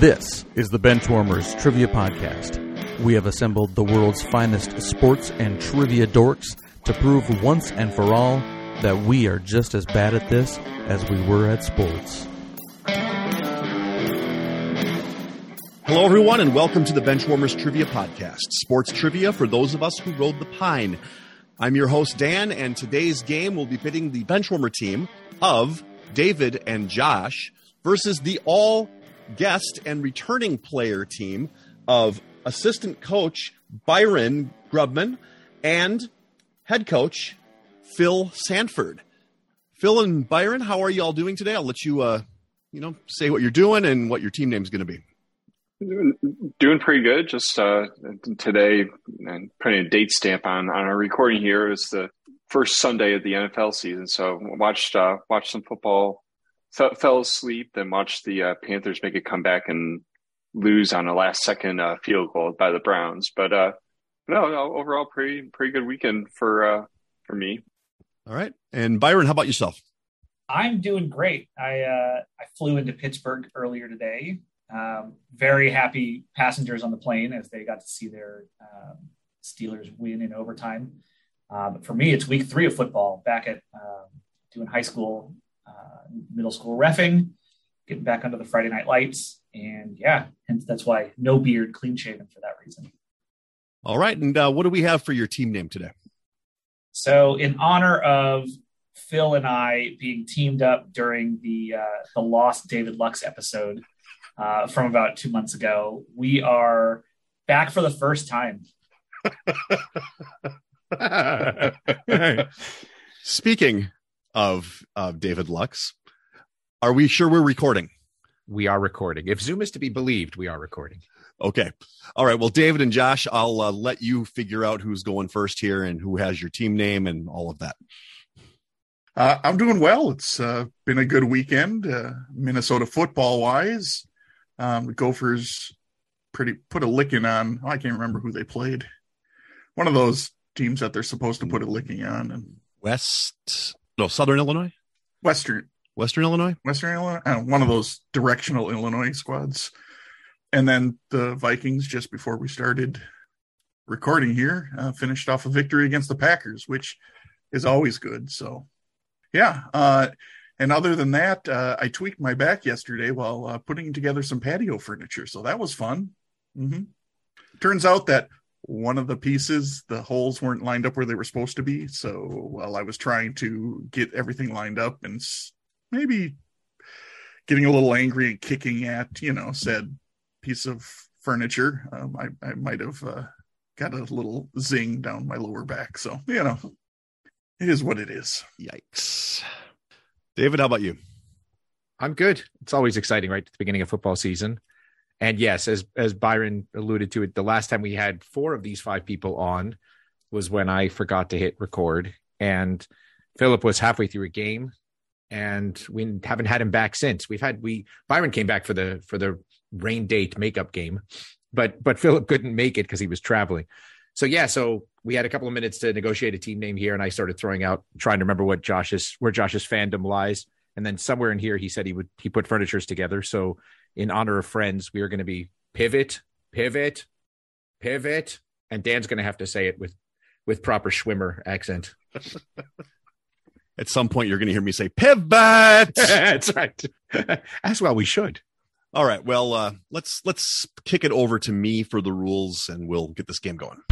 This is the Benchwarmers Trivia Podcast. We have assembled the world's finest sports and trivia dorks to prove once and for all that we are just as bad at this as we were at sports. Hello, everyone, and welcome to the Benchwarmers Trivia Podcast, sports trivia for those of us who rode the pine. I'm your host, Dan, and today's game will be pitting the Benchwarmer team of David and Josh versus the all guest and returning player team of assistant coach Byron Grubman and head coach Phil Sanford. Phil and Byron, how are you all doing today? I'll let you, uh, you know, say what you're doing and what your team name is going to be. Doing pretty good. Just uh, today, and putting a date stamp on on our recording here is the first Sunday of the NFL season. So watched uh, watched some football fell, fell asleep, and watched the uh, Panthers make a comeback and lose on a last second uh, field goal by the Browns. But uh, no, no, overall pretty pretty good weekend for uh, for me. All right, and Byron, how about yourself? I'm doing great. I uh, I flew into Pittsburgh earlier today. Um, very happy passengers on the plane as they got to see their um, Steelers win in overtime. Uh, but for me, it's week three of football. Back at um, doing high school middle school refing, getting back under the Friday night lights. And yeah, hence that's why no beard, clean shaven for that reason. All right. And uh, what do we have for your team name today? So, in honor of Phil and I being teamed up during the uh, the lost David Lux episode uh, from about two months ago, we are back for the first time. Speaking of of David Lux. Are we sure we're recording? We are recording. If Zoom is to be believed, we are recording. Okay. All right. Well, David and Josh, I'll uh, let you figure out who's going first here and who has your team name and all of that. Uh, I'm doing well. It's uh, been a good weekend, uh, Minnesota football wise. Um, the Gophers pretty put a licking on. Oh, I can't remember who they played. One of those teams that they're supposed to put a licking on. And West no, Southern Illinois, Western, Western Illinois, Western Illinois, uh, one of those directional Illinois squads. And then the Vikings, just before we started recording here, uh, finished off a victory against the Packers, which is always good. So, yeah. Uh, and other than that, uh, I tweaked my back yesterday while uh, putting together some patio furniture. So that was fun. Mm-hmm. Turns out that one of the pieces the holes weren't lined up where they were supposed to be. So while i was trying to get everything lined up and maybe getting a little angry and kicking at you know said piece of furniture um, I, I might have uh, got a little zing down my lower back. So you know it is what it is. Yikes. David how about you? I'm good. It's always exciting right? At the beginning of football season and yes, as as Byron alluded to it, the last time we had four of these five people on was when I forgot to hit record, and Philip was halfway through a game, and we haven't had him back since. We've had we Byron came back for the for the rain date makeup game, but but Philip couldn't make it because he was traveling. So yeah, so we had a couple of minutes to negotiate a team name here, and I started throwing out trying to remember what Josh's where Josh's fandom lies. And then somewhere in here, he said he would he put furnitures together. So in honor of friends, we are going to be pivot, pivot, pivot, and Dan's going to have to say it with with proper Schwimmer accent. At some point, you're going to hear me say pivot. That's right. As well, we should. All right. Well, uh, let's let's kick it over to me for the rules, and we'll get this game going.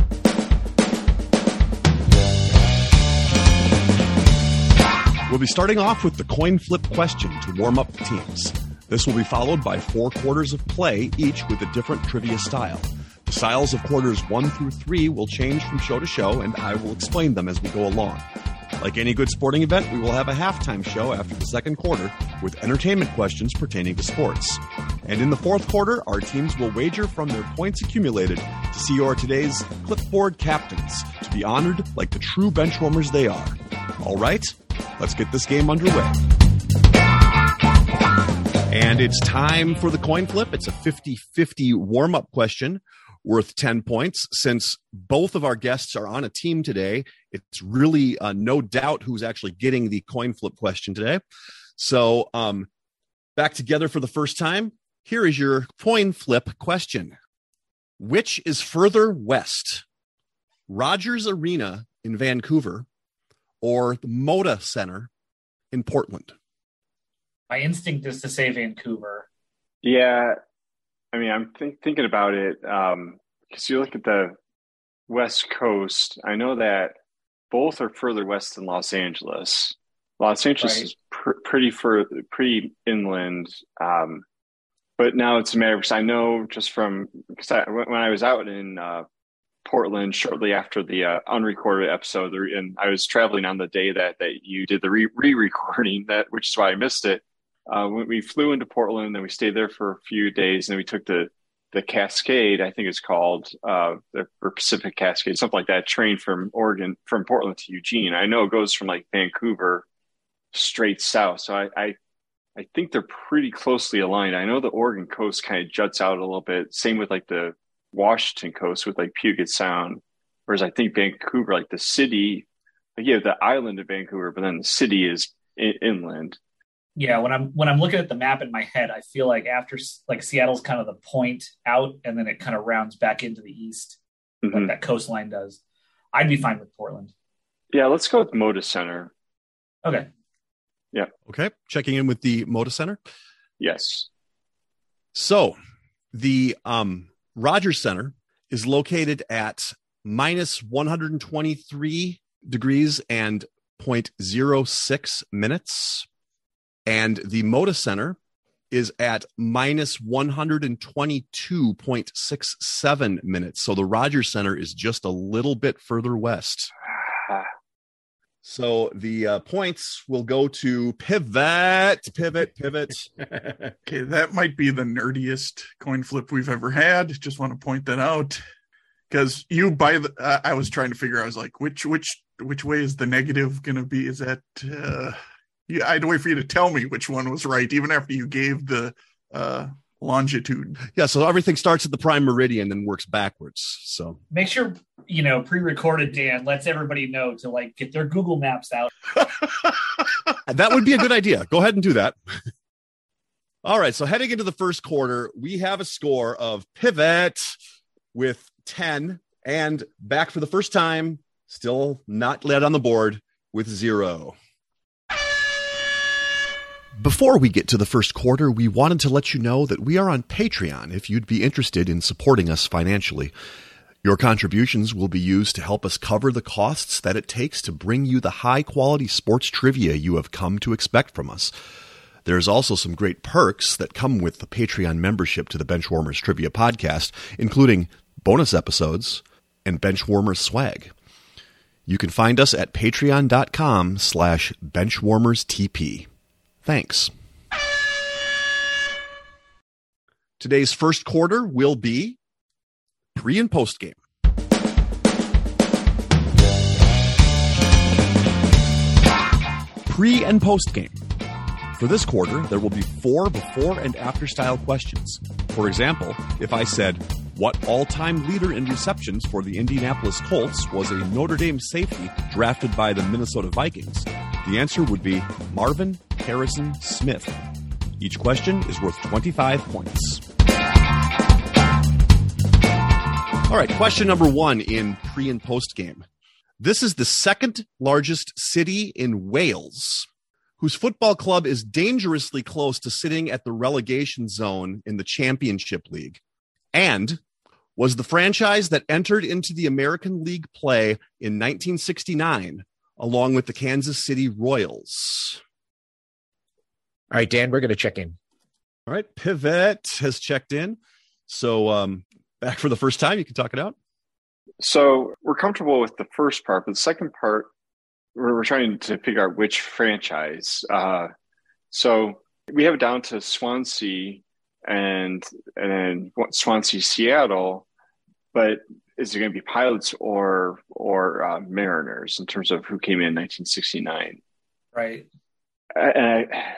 We'll be starting off with the coin flip question to warm up the teams. This will be followed by four quarters of play, each with a different trivia style. The styles of quarters one through three will change from show to show, and I will explain them as we go along. Like any good sporting event, we will have a halftime show after the second quarter with entertainment questions pertaining to sports. And in the fourth quarter, our teams will wager from their points accumulated to see your today's clipboard captains to be honored like the true benchwarmers they are. All right, let's get this game underway. And it's time for the coin flip. It's a 50 50 warm up question worth 10 points. Since both of our guests are on a team today, it's really uh, no doubt who's actually getting the coin flip question today. So, um, back together for the first time. Here is your coin flip question Which is further west, Rogers Arena in Vancouver or the Moda Center in Portland? My instinct is to say Vancouver. Yeah, I mean, I'm think, thinking about it because um, you look at the West Coast. I know that both are further west than Los Angeles. Los Angeles right. is pr- pretty fur- pretty inland. Um, but now it's a matter of I know just from because I, when I was out in uh, Portland shortly after the uh, unrecorded episode, and I was traveling on the day that that you did the re recording that, which is why I missed it. Uh, we flew into Portland, then we stayed there for a few days, and then we took the the Cascade, I think it's called uh, the Pacific Cascade, something like that, train from Oregon from Portland to Eugene. I know it goes from like Vancouver straight south, so I, I I think they're pretty closely aligned. I know the Oregon coast kind of juts out a little bit. Same with like the Washington coast with like Puget Sound. Whereas I think Vancouver, like the city, like yeah, the island of Vancouver, but then the city is in- inland. Yeah, when I'm when I'm looking at the map in my head, I feel like after like Seattle's kind of the point out, and then it kind of rounds back into the east, mm-hmm. like that coastline does. I'd be fine with Portland. Yeah, let's go with Moda Center. Okay. Yeah. Okay. Checking in with the Moda Center. Yes. So the um, Rogers Center is located at minus 123 degrees and 0.06 minutes. And the Moda Center is at minus 122.67 minutes. So the Rogers Center is just a little bit further west. So the uh, points will go to pivot, pivot, pivot. okay, that might be the nerdiest coin flip we've ever had. Just want to point that out because you by the uh, I was trying to figure. I was like, which which which way is the negative going to be? Is that uh, yeah? I'd wait for you to tell me which one was right, even after you gave the uh, longitude. Yeah, so everything starts at the prime meridian and works backwards. So make sure you know pre-recorded Dan lets everybody know to like get their Google Maps out. that would be a good idea. Go ahead and do that. All right, so heading into the first quarter, we have a score of pivot with 10 and back for the first time, still not led on the board with zero. Before we get to the first quarter, we wanted to let you know that we are on Patreon if you'd be interested in supporting us financially. Your contributions will be used to help us cover the costs that it takes to bring you the high quality sports trivia you have come to expect from us. There's also some great perks that come with the Patreon membership to the Benchwarmers Trivia Podcast, including bonus episodes and Benchwarmers swag. You can find us at patreon.com slash benchwarmerstp. Thanks. Today's first quarter will be pre and post game. Pre and post game. For this quarter, there will be four before and after style questions. For example, if I said, What all time leader in receptions for the Indianapolis Colts was a Notre Dame safety drafted by the Minnesota Vikings? The answer would be Marvin Harrison Smith. Each question is worth 25 points. All right, question number one in pre and post game. This is the second largest city in Wales, whose football club is dangerously close to sitting at the relegation zone in the Championship League, and was the franchise that entered into the American League play in 1969 along with the Kansas City Royals. All right, Dan, we're going to check in. All right, Pivot has checked in. So, um, back for the first time, you can talk it out. So, we're comfortable with the first part, but the second part, we're, we're trying to figure out which franchise. Uh, so, we have it down to Swansea and and Swansea Seattle, but is it going to be pilots or or uh, mariners in terms of who came in 1969 right and I,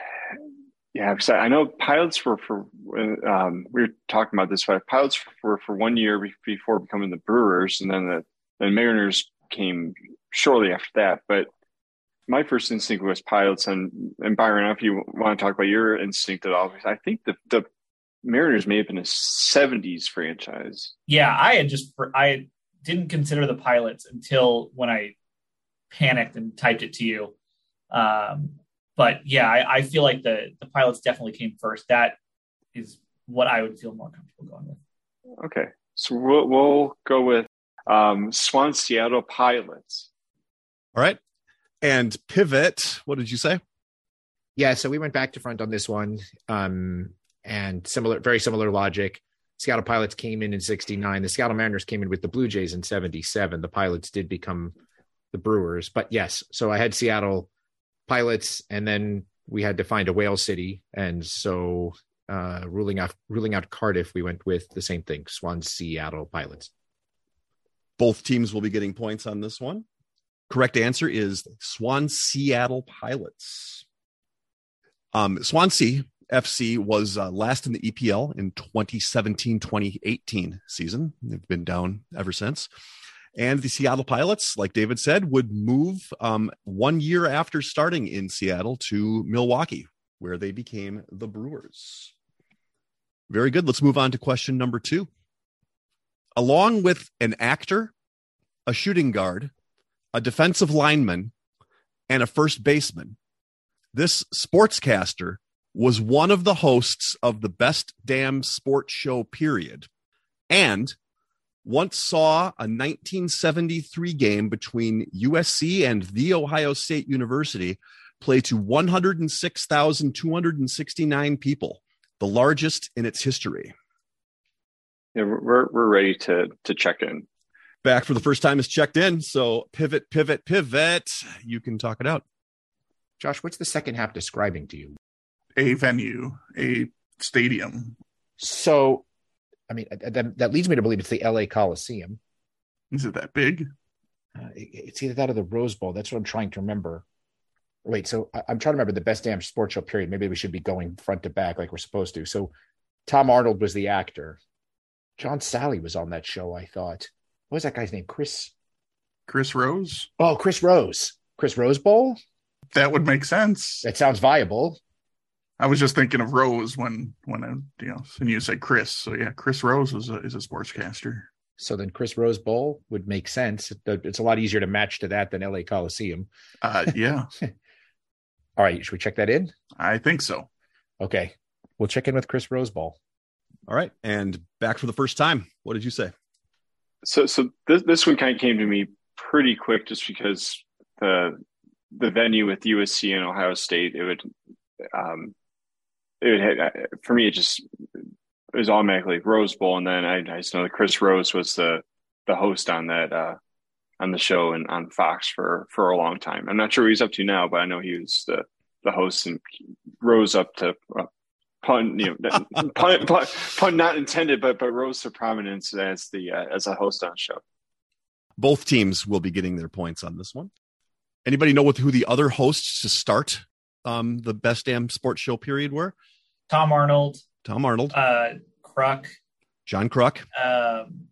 yeah because I know pilots were for um, we were talking about this but pilots were for one year before becoming the brewers and then the, the mariners came shortly after that but my first instinct was pilots and and byron if you want to talk about your instinct at all i think the, the Mariners may have been a '70s franchise. Yeah, I had just I didn't consider the pilots until when I panicked and typed it to you. Um, but yeah, I, I, feel like the the pilots definitely came first. That is what I would feel more comfortable going with. Okay, so we'll, we'll go with um, Swan Seattle Pilots. All right, and pivot. What did you say? Yeah, so we went back to front on this one, um, and similar, very similar logic. Seattle Pilots came in in '69. The Seattle Mariners came in with the Blue Jays in '77. The Pilots did become the Brewers, but yes. So I had Seattle Pilots, and then we had to find a whale city, and so uh, ruling out ruling out Cardiff, we went with the same thing: Swan Seattle Pilots. Both teams will be getting points on this one. Correct answer is Swan Seattle Pilots. Um, Swansea FC was uh, last in the EPL in 2017 2018 season. They've been down ever since. And the Seattle Pilots, like David said, would move um, one year after starting in Seattle to Milwaukee, where they became the Brewers. Very good. Let's move on to question number two. Along with an actor, a shooting guard, a defensive lineman, and a first baseman, this sportscaster was one of the hosts of the best damn sports show period and once saw a 1973 game between USC and The Ohio State University play to 106,269 people, the largest in its history. Yeah, we're we're ready to to check in. Back for the first time is checked in. So pivot, pivot, pivot. You can talk it out. Josh, what's the second half describing to you? A venue, a stadium. So, I mean, that, that leads me to believe it's the LA Coliseum. Is it that big? Uh, it's either that or the Rose Bowl. That's what I'm trying to remember. Wait, so I, am trying to remember the best damn sports show period. Maybe we should be going front to back like we're supposed to. So, Tom Arnold was the actor. John Salley was on that show. I thought. What was that guy's name? Chris. Chris Rose. Oh, Chris Rose. Chris Rose Bowl. That would make sense. That sounds viable. I was just thinking of Rose when when I, you know, and you said Chris. So yeah, Chris Rose is a is a sportscaster. So then Chris Rose Bowl would make sense. It's a lot easier to match to that than LA Coliseum. Uh, yeah. All right, should we check that in? I think so. Okay, we'll check in with Chris Rose Bowl. All right, and back for the first time. What did you say? So, so this this one kind of came to me pretty quick, just because the the venue with USC and Ohio State, it would, um, it would hit, uh, for me, it just it was automatically Rose Bowl, and then I, I just know that Chris Rose was the the host on that uh, on the show and on Fox for for a long time. I'm not sure what he's up to now, but I know he was the the host and rose up to uh, pun you know pun, pun, pun not intended, but but rose to prominence as the uh, as a host on the show. Both teams will be getting their points on this one. Anybody know what who the other hosts to start um, the best damn sports show period were? Tom Arnold. Tom Arnold. Uh, Kruk. John Kruk. Um,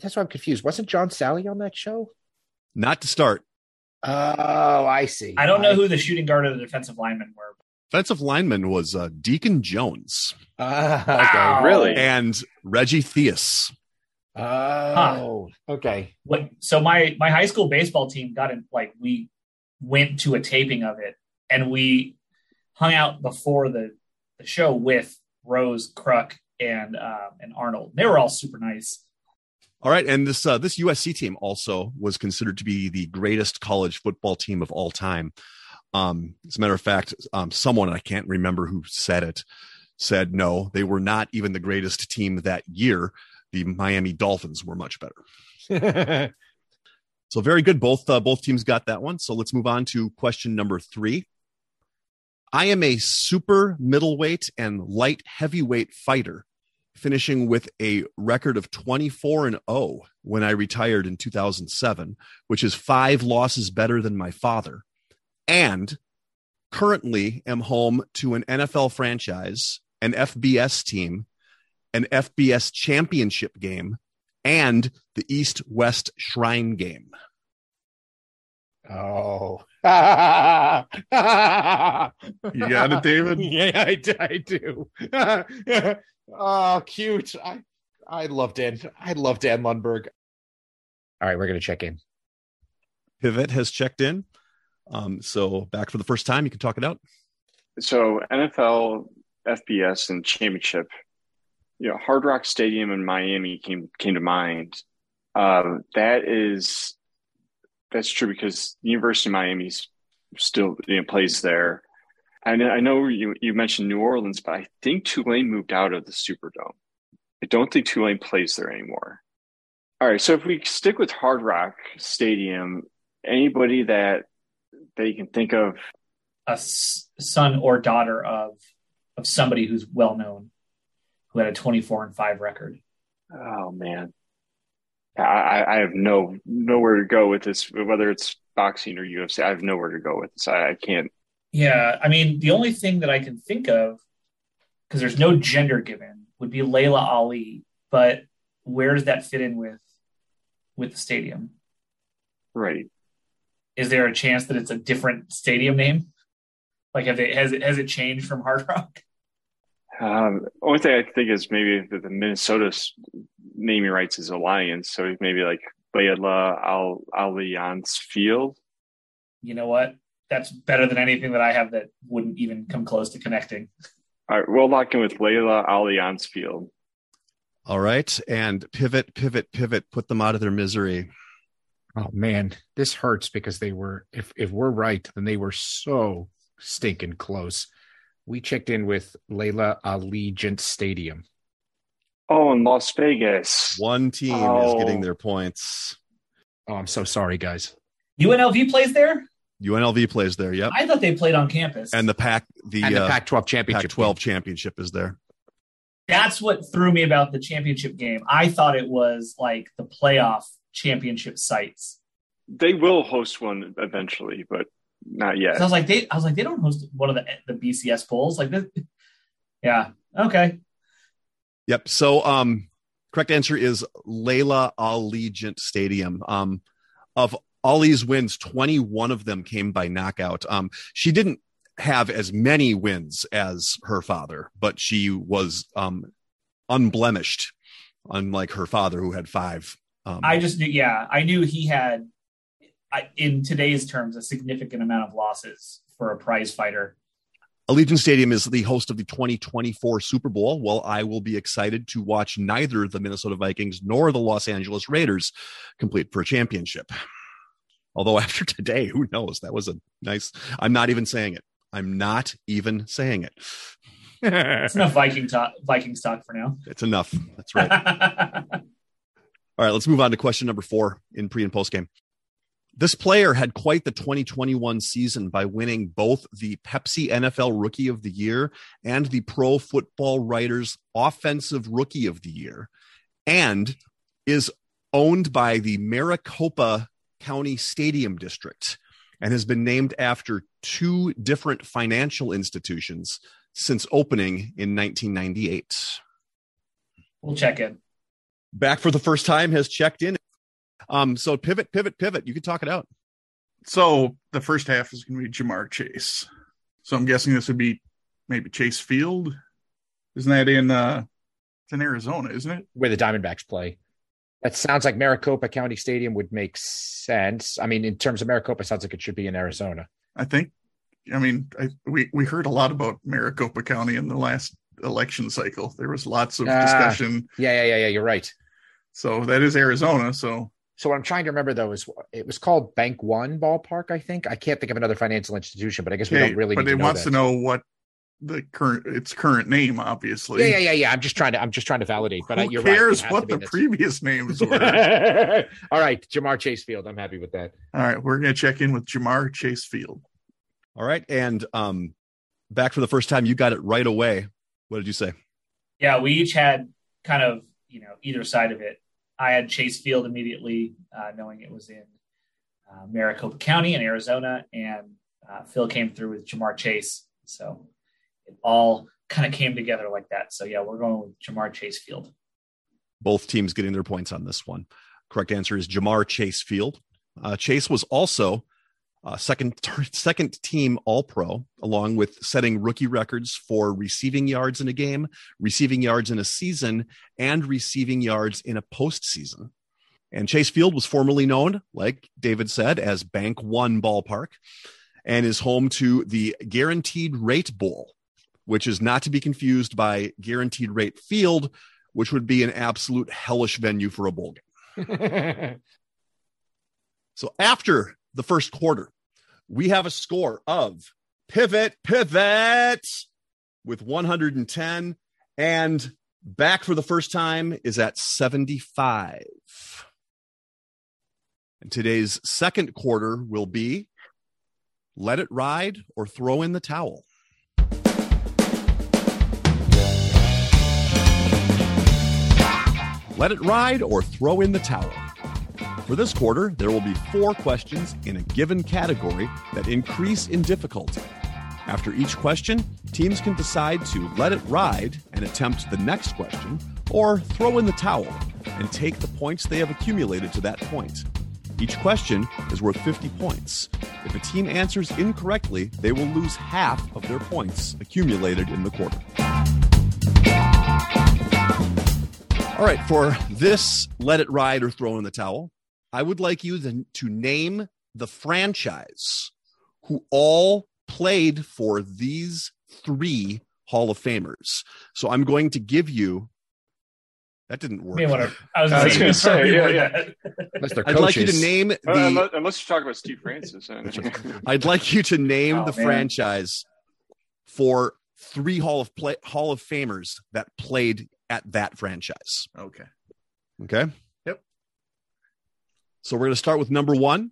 That's why I'm confused. Wasn't John Salley on that show? Not to start. Oh, I see. I don't know I... who the shooting guard or the defensive lineman were. Defensive lineman was uh, Deacon Jones. Uh, okay. Wow. Really? And Reggie Theus. Oh, huh. okay. What, so my my high school baseball team got in. Like we went to a taping of it, and we hung out before the the show with Rose, Kruk, and uh, and Arnold. They were all super nice. All right, and this uh, this USC team also was considered to be the greatest college football team of all time. Um, as a matter of fact, um, someone I can't remember who said it said no, they were not even the greatest team that year the Miami Dolphins were much better. so very good. Both uh, both teams got that one. So let's move on to question number three. I am a super middleweight and light heavyweight fighter, finishing with a record of 24 and 0 when I retired in 2007, which is five losses better than my father, and currently am home to an NFL franchise, an FBS team, an FBS championship game, and the East West Shrine game. Oh. You got it, David? Yeah, I, I do. oh, cute. I I love Dan. I love Dan Lundberg. All right, we're gonna check in. Pivot has checked in. Um, so back for the first time, you can talk it out. So NFL, FBS, and championship. You know, Hard Rock Stadium in Miami came came to mind. Uh, that is that's true because the University of Miami's still you know, plays there. And I know you you mentioned New Orleans, but I think Tulane moved out of the Superdome. I don't think Tulane plays there anymore. All right, so if we stick with Hard Rock Stadium, anybody that that you can think of A s- son or daughter of of somebody who's well known, who had a 24 and 5 record. Oh man, I- I, have no nowhere to go with this. Whether it's boxing or UFC, I have nowhere to go with this. I, I can't. Yeah, I mean, the only thing that I can think of, because there's no gender given, would be Laila Ali. But where does that fit in with with the stadium? Right. Is there a chance that it's a different stadium name? Like, have it has it has it changed from Hard Rock? Um, only thing I think is maybe that the Minnesota's naming rights is Allianz, so maybe like Laila Al Allianz Field. You know what? That's better than anything that I have that wouldn't even come close to connecting. All right, we'll lock in with Laila Allianz Field. All right. And pivot, pivot, pivot, put them out of their misery. Oh man, this hurts because they were if if we're right, then they were so stinking close. We checked in with Laila Allegiant Stadium. Oh, in Las Vegas. One team is Oh. getting their points. Oh, I'm so sorry, guys. UNLV plays there. UNLV plays there. Yep. I thought they played on campus. And the pack, the, and the uh, Pac-12 championship. Pac-12 championship is there. that's what threw me about the championship game. I thought it was like the playoff championship sites. They will host one eventually, but not yet. So I was like, they, I was like, they don't host one of the the BCS polls. Like this, yeah, okay. Yep. So, um, correct answer is Laila Allegiant Stadium. Um, of Ali's wins, 21 of them came by knockout. Um, she didn't have as many wins as her father, but she was, um, unblemished, unlike her father who had five. Um, I just knew, yeah, I knew he had, I, in today's terms, a significant amount of losses for a prize fighter. Allegiant Stadium is the host of the 2024 Super Bowl. Well, I will be excited to watch neither the Minnesota Vikings nor the Los Angeles Raiders complete for a championship. Although after today, who knows? That was a nice. I'm not even saying it. I'm not even saying it. It's enough Viking talk, Viking talk for now. It's enough. That's right. All right, let's move on to question number four in pre and post game. This player had quite the 2021 season by winning both the Pepsi NFL Rookie of the Year and the Pro Football Writers Offensive Rookie of the Year, and is owned by the Maricopa County Stadium District and has been named after two different financial institutions since opening in 1998 we'll check in. back for the first time has checked in. Um, so pivot, pivot, pivot. You can talk it out. So the first half is going to be Ja'Marr Chase. So I'm guessing this would be maybe Chase Field. Isn't that in uh it's in Arizona, isn't it? where the Diamondbacks play. That sounds like Maricopa County Stadium would make sense. I mean, in terms of Maricopa, it sounds like it should be in Arizona. I think I mean I, we we heard a lot about Maricopa County in the last election cycle. There was lots of Ah. discussion. Yeah, yeah, yeah, yeah. You're right. So that is Arizona. So So what I'm trying to remember though is it was called Bank One Ballpark. I think I can't think of another financial institution, but I guess we okay, don't really. but need it to know wants that. to know what the current its current name, obviously. Yeah, yeah, yeah, yeah. I'm just trying to. I'm just trying to validate. But Who you're right. It cares has what the this. previous names were? All right, Ja'Marr Chase Field. I'm happy with that. All right, we're gonna check in with Ja'Marr Chase Field. All right. And um, back for the first time, you got it right away. What did you say? Yeah, we each had kind of you know either side of it. I had Chase Field immediately, uh, knowing it was in uh, Maricopa County in Arizona, and uh, Phil came through with Ja'Marr Chase. So it all kind of came together like that. So yeah, we're going with Ja'Marr Chase Field. Both teams getting their points on this one. Correct answer is Ja'Marr Chase Field. Uh, Chase was also uh, second second team All Pro, along with setting rookie records for receiving yards in a game, receiving yards in a season, and receiving yards in a postseason. And Chase Field was formerly known, like David said, as Bank One Ballpark, and is home to the Guaranteed Rate Bowl, which is not to be confused by Guaranteed Rate Field, which would be an absolute hellish venue for a bowl game. so after the first quarter, we have a score of pivot, pivot with 110, and back for the first time is at 75. And today's second quarter will be let it ride or throw in the towel. Let it ride or throw in the towel. For this quarter, there will be four questions in a given category that increase in difficulty. After each question, teams can decide to let it ride and attempt the next question, or throw in the towel and take the points they have accumulated to that point. Each question is worth 50 points. If a team answers incorrectly, they will lose half of their points accumulated in the quarter. All right, for this let it ride or throw in the towel, I would like you to, to name the franchise who all played for these three Hall of Famers. So I'm going to give you that didn't work. I, mean, what I was, I was going to say, yeah, yeah. I'd like you to name the. Uh, unless, unless, you talk about Steve Francis. I'd like you to name oh, the man. franchise for three Hall of play, Hall of Famers that played at that franchise. Okay. Okay. Yep. So we're going to start with number one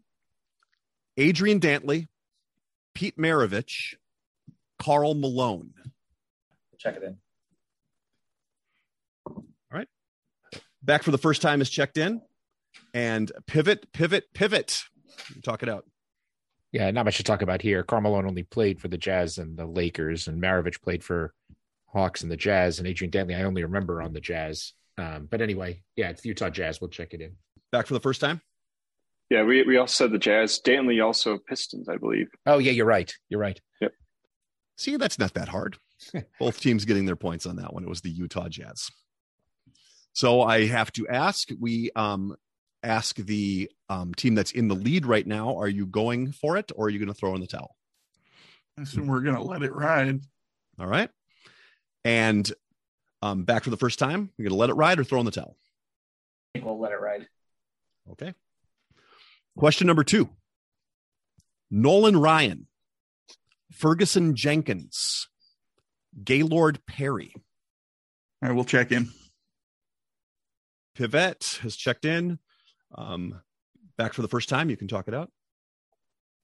Adrian Dantley, Pete Maravich, Karl Malone. Check it in. All right. Back for the first time is checked in and pivot, pivot, pivot. Talk it out. Yeah, not much to talk about here. Karl Malone only played for the Jazz and the Lakers, and Maravich played for Hawks and the Jazz, and Adrian Dantley I only remember on the Jazz. Um, but anyway, yeah, it's the Utah Jazz. We'll check it in. Back for the first time. Yeah, we we also said the Jazz. Dantley also Pistons, I believe. Oh yeah, you're right. You're right. Yep. See, that's not that hard. Both teams getting their points on that one. It was the Utah Jazz. So I have to ask, we um, ask the um, team that's in the lead right now, are you going for it or are you going to throw in the towel? I assume we're going to let it ride. All right. And um, back for the first time, you're going to let it ride or throw in the towel? I think we'll let it ride. Okay. Question number two Nolan Ryan, Ferguson Jenkins, Gaylord Perry. All right, we'll check in. Pivot has checked in. Um, back for the first time. You can talk it out.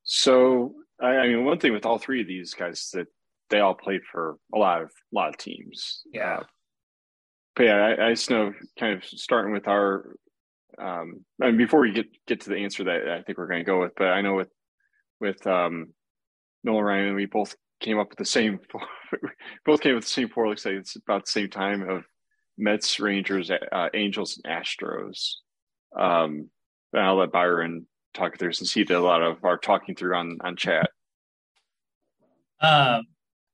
So, I, I mean, one thing with all three of these guys is that they all played for a lot of a lot of teams. Yeah. Uh, but yeah, I, I, just know kind of starting with our. Um, and before we get get to the answer that I think we're going to go with, but I know with with um, Nolan Ryan, we both came up with the same. both came with the same four. Looks like it's about the same time of Mets, Rangers, uh, Angels, and Astros. Um, and I'll let Byron talk through since he did a lot of our talking through on on chat. Um,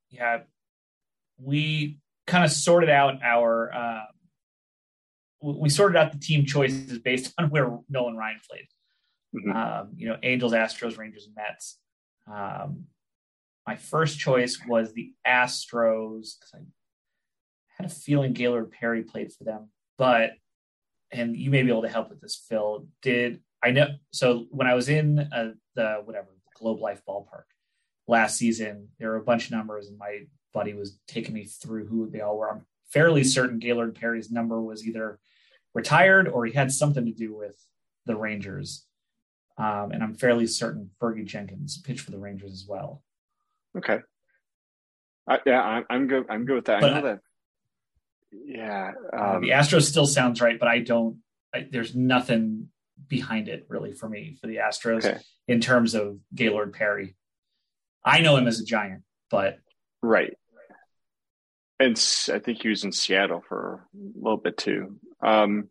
yeah, we kind of sorted out our. Uh, we sorted out the team choices based on where Nolan Ryan played. Mm-hmm. Um, you know, Angels, Astros, Rangers, and Mets. Um, my first choice was the Astros because I had a feeling Gaylord Perry played for them, but and you may be able to help with this, Phil. Did I know? So when I was in uh, the whatever Globe Life ballpark last season, there were a bunch of numbers, and my buddy was taking me through who they all were. I'm fairly certain Gaylord Perry's number was either retired or he had something to do with the Rangers. Um, and I'm fairly certain Fergie Jenkins pitched for the Rangers as well. Okay. I, yeah, I'm, I'm good. I'm good with that. But I know that yeah, um, the Astros still sounds right, but I don't. I, there's nothing behind it really for me for the Astros okay. in terms of Gaylord Perry. I know him as a Giant, but right. And I think he was in Seattle for a little bit too. Um,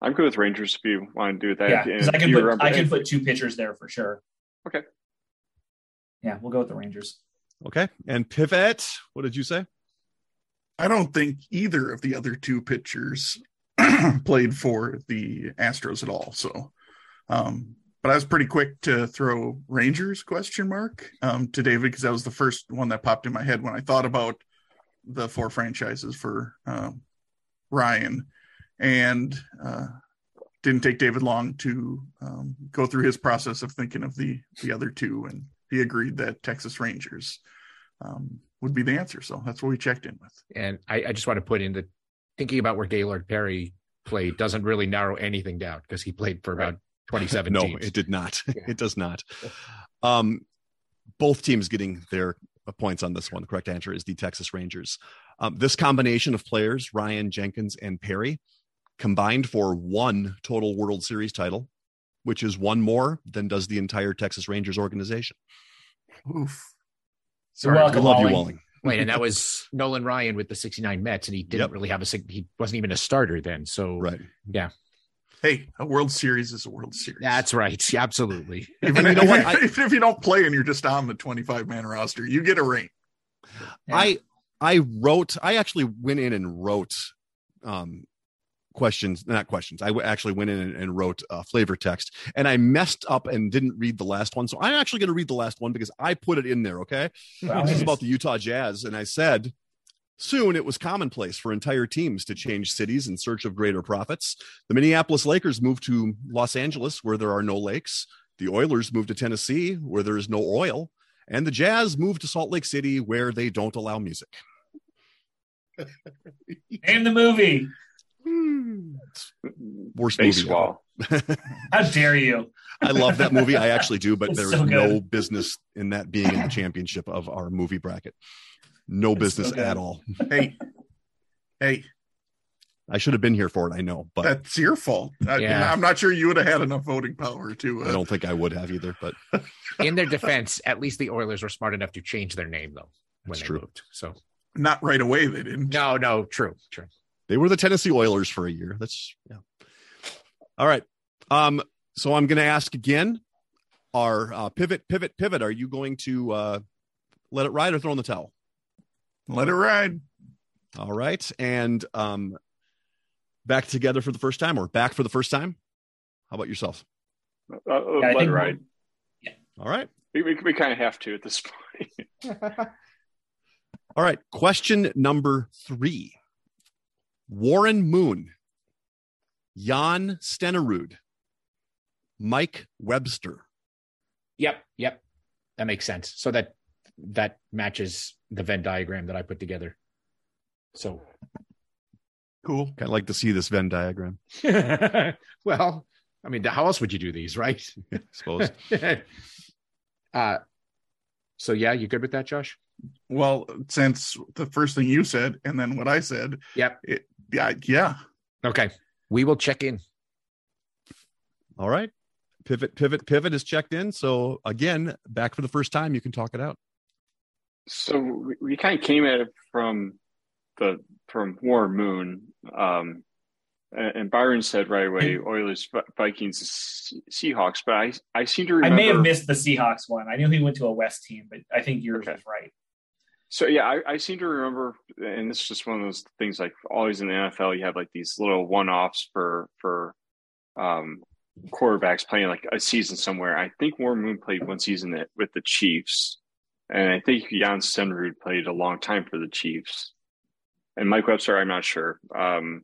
I'm good with Rangers if you want to do that. Yeah, because I can put I can put two pitchers there for sure. Okay. Yeah, we'll go with the Rangers. Okay. And pivot, what did you say? I don't think either of the other two pitchers played for the Astros at all. So, um, but I was pretty quick to throw Rangers question mark um, to David because that was the first one that popped in my head when I thought about the four franchises for um, Ryan, and uh, didn't take David long to um, go through his process of thinking of the the other two, and he agreed that Texas Rangers um, would be the answer. So that's what we checked in with. And I, I just want to put in that thinking about where Gaylord Perry played doesn't really narrow anything down because he played for about 27 no, teams. it did not. Yeah. it does not. Um, both teams getting their points on this one. The correct answer is the Texas Rangers. Um, this combination of players, Ryan Jenkins and Perry, combined for one total World Series title, which is one more than does the entire Texas Rangers organization. Oof. You're welcome, we love you, Walling. Wait, and that was Nolan Ryan with the 69 Mets, and he didn't Yep. really have a he wasn't even a starter then. So Right. Hey, a World Series is a World Series. that's right. Absolutely. even, You know what? I- even if you don't play and you're just on the 25 man roster, you get a ring. Yeah. I I wrote. I actually went in and wrote um, questions, not questions. I w- actually went in and, and wrote uh, flavor text, and I messed up and didn't read the last one. So I'm actually going to read the last one because I put it in there. Okay, Wow. this is about the Utah Jazz, and I said. Soon it was commonplace for entire teams to change cities in search of greater profits. The Minneapolis Lakers moved to Los Angeles, where there are no lakes. The Oilers moved to Tennessee, where there is no oil. And the Jazz moved to Salt Lake City, where they don't allow music. Name the movie. Hmm. Worst movie Baseball. How dare you? I love that movie. I actually do, but It's there is so no business in that being in the championship of our movie bracket. No It's business so at all. Hey, hey, I should have been here for it. I know, but that's your fault. I, Yeah. I'm not sure you would have had enough voting power to. I Uh, don't think I would have either. But In their defense, at least the Oilers were smart enough to change their name though when That's they true. moved. So not right away. They didn't. no, no, true, true. they were the Tennessee Oilers for a year. That's yeah. All right. Um. So I'm going to ask again. Our uh, pivot, pivot, pivot. Are you going to uh, let it ride or throw in the towel? Let it ride. All right. And um, back together for the first time or back for the first time? How about yourself? Uh, Yeah, I let it think ride. All right. We, we, we kind of have to at this point. All right. Question number three Warren Moon, Jan Stenerud, Mike Webster. Yep, yep. That makes sense. So that that matches the Venn diagram that I put together. So Cool. Kind of like to see this Venn diagram, well, I mean, how else would you do these, right? I suppose. uh so yeah, you good with that, Josh? Well, since the first thing you said and then what I said, Yep. it, yeah, yeah. Okay. We will check in. All right. Pivot, pivot, pivot is checked in. So again, back for the first time, you can talk it out. So we, we kind of came at it from the from War Moon, um, and, Byron said right away Oilers, Vikings, Seahawks. But I I seem to remember. I may have missed the Seahawks one. I knew he went to a West team, but I think yours Okay. was right. So yeah, I, I seem to remember, and it's just one of those things. Like always in the NFL, you have like these little one-offs for for um, quarterbacks playing like a season somewhere. I think Warren Moon played one season with the Chiefs, and I think Jan Stenerud played a long time for the Chiefs. And Mike Webster, I'm not sure, um,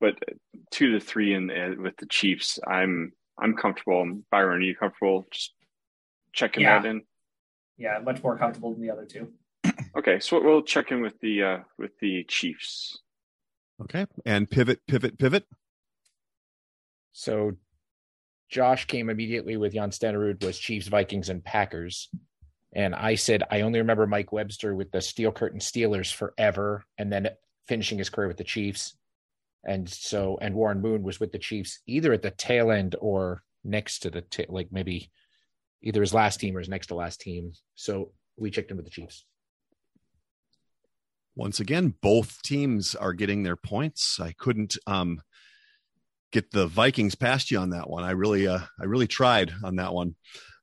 but two to three in uh, with the Chiefs, I'm I'm comfortable. Byron, are you comfortable just checking Yeah. that in? Yeah, much more comfortable than the other two. Okay, so we'll check in with the uh, with the Chiefs. Okay. And pivot, pivot, pivot. So Josh came immediately with Jan Stenerud was Chiefs, Vikings, and Packers. And I said, I only remember Mike Webster with the Steel Curtain Steelers forever and then finishing his career with the Chiefs. And so, and Warren Moon was with the Chiefs either at the tail end or next to the, ta- like maybe either his last team or his next to last team. So we checked in with the Chiefs. Once again, both teams are getting their points. I couldn't um, get the Vikings past you on that one. I really, uh, I really tried on that one.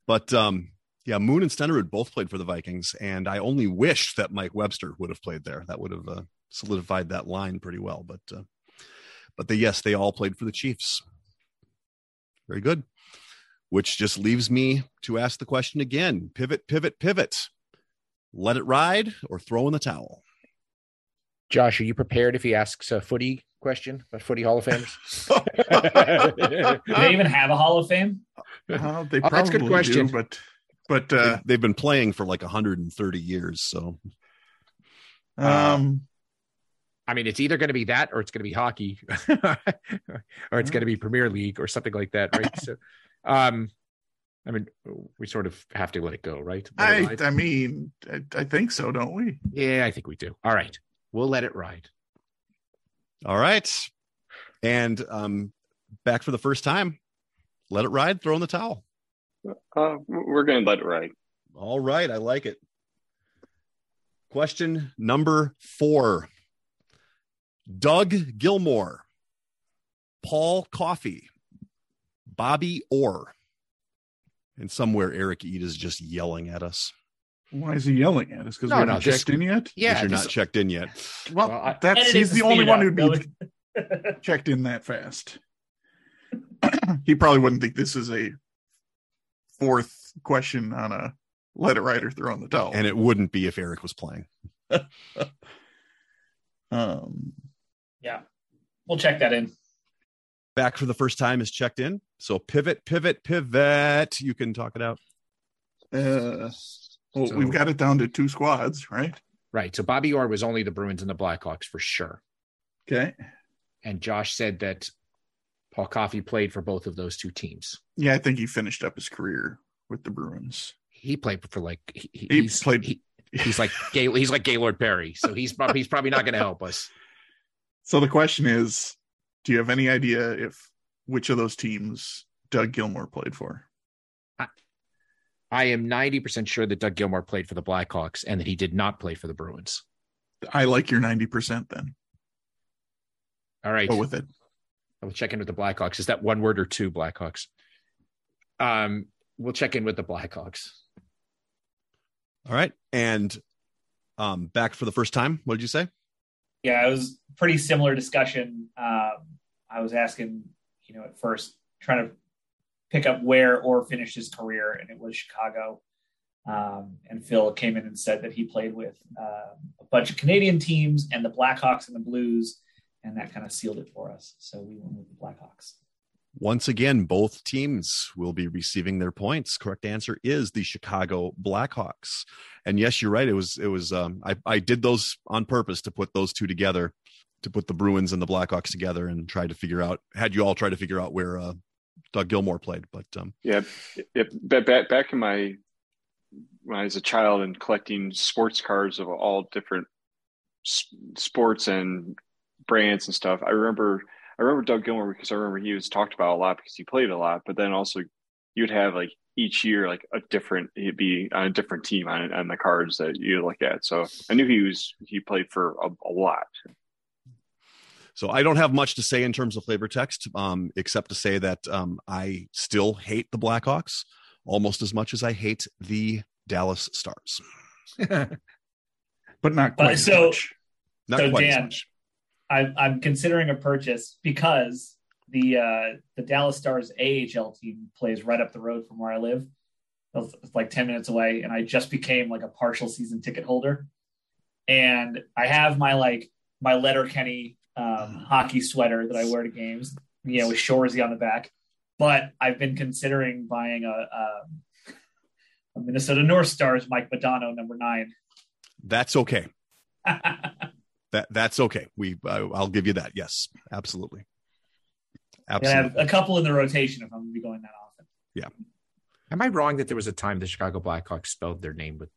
But um, yeah, Moon and Stenerud both played for the Vikings, and I only wish that Mike Webster would have played there. That would have uh, solidified that line pretty well. But uh, but they yes, they all played for the Chiefs. Very good. Which just leaves me to ask the question again: pivot, pivot, pivot. Let it ride or throw in the towel. Josh, are you prepared if he asks a footy question about footy Hall of Famers? Do they even have a Hall of Fame? Uh, they Oh, probably that's a good question. do, but but uh, They- they've been playing for like 130 years, so um, I mean, it's either going to be that or it's going to be hockey or it's going to be Premier League or something like that, right? So, um, I mean, we sort of have to let it go, right? Let I? I mean I, I think so, don't we? yeah, I think we do. All right, we'll let it ride. all right. And um, back for the first time. Let it ride. Throw in the towel. Uh, we're going to let it ride. All right, I like it. Question number four Doug Gilmour, Paul Coffey, Bobby Orr. And somewhere Eric Ead is just yelling at us. Why is he yelling at us? Because No, we're not no, this- checked in yet. Yeah, if you're this- not checked in yet. Well, Well, that's he's the only speed one who'd be checked in that fast. he probably wouldn't think this is a fourth question on a let it ride or throw in the towel. And it wouldn't be if Eric was playing. um, yeah, we'll check that in. Back for the first time is checked in. So pivot, pivot, pivot. You can talk it out. uh, well, So- we've got it down to two squads, right? Right. So Bobby Orr was only the Bruins and the Blackhawks for sure. Okay. And Josh said that Paul Coffey played for both of those two teams. Yeah, I think he finished up his career with the Bruins. He played for like he, he- He he's played- he- he's like Gay, he's like Gaylord Perry, so he's prob- he's probably not going to help us. So the question is, do you have any idea if which of those teams Doug Gilmour played for? I am ninety percent sure that Doug Gilmour played for the Blackhawks and that he did not play for the Bruins. I like your 90% then. All right, Go with it. I'll check in with the Blackhawks. Is that one word or two Blackhawks? Um, we'll check in with the Blackhawks. All right. And um, back for the first time. What did you say? Yeah, it was pretty similar discussion. Um, I was asking, you know, at first trying to pick up where or finished his career, and it was Chicago. Um, and Phil came in and said that he played with um, a bunch of Canadian teams and the Blackhawks and the Blues, and that kind of sealed it for us. So we went with the Blackhawks. Once again, both teams will be receiving their points. Correct answer is the Chicago Blackhawks. And yes, you're right. It was it was um, I I did those on purpose to put those two together, to put the Bruins and the Blackhawks together, and try to figure out. Had you all try to figure out where uh, Doug Gilmour played, but um, Yeah, yeah. Back, back back in my when I was a child and collecting sports cards of all different sports and brands and stuff. I remember I remember Doug Gilmour because I remember he was talked about a lot because he played a lot. But then also you'd have like each year like a different he'd be on a different team on on the cards that you look at. So I knew he was he played for a, a lot. So I don't have much to say in terms of flavor text, um, except to say that um, I still hate the Blackhawks almost as much as I hate the Dallas Stars. But not Uh, quite as so- much. Not So, quite as Dan, much. I, I'm considering a purchase because the uh, the Dallas Stars AHL team plays right up the road from where I live. It's like ten minutes away, and I just became like a partial season ticket holder. And I have my like my Letterkenny um, hockey sweater that I wear to games, you know, with Shoresy on the back. But I've been considering buying a, a, a Minnesota North Stars Mike Modano number nine. That's okay. That that's okay. We I, I'll give you that. Yes, absolutely, I have absolutely. a couple in the rotation if I'm going to be going that often. Yeah. Am I wrong that there was a time the Chicago Blackhawks spelled their name with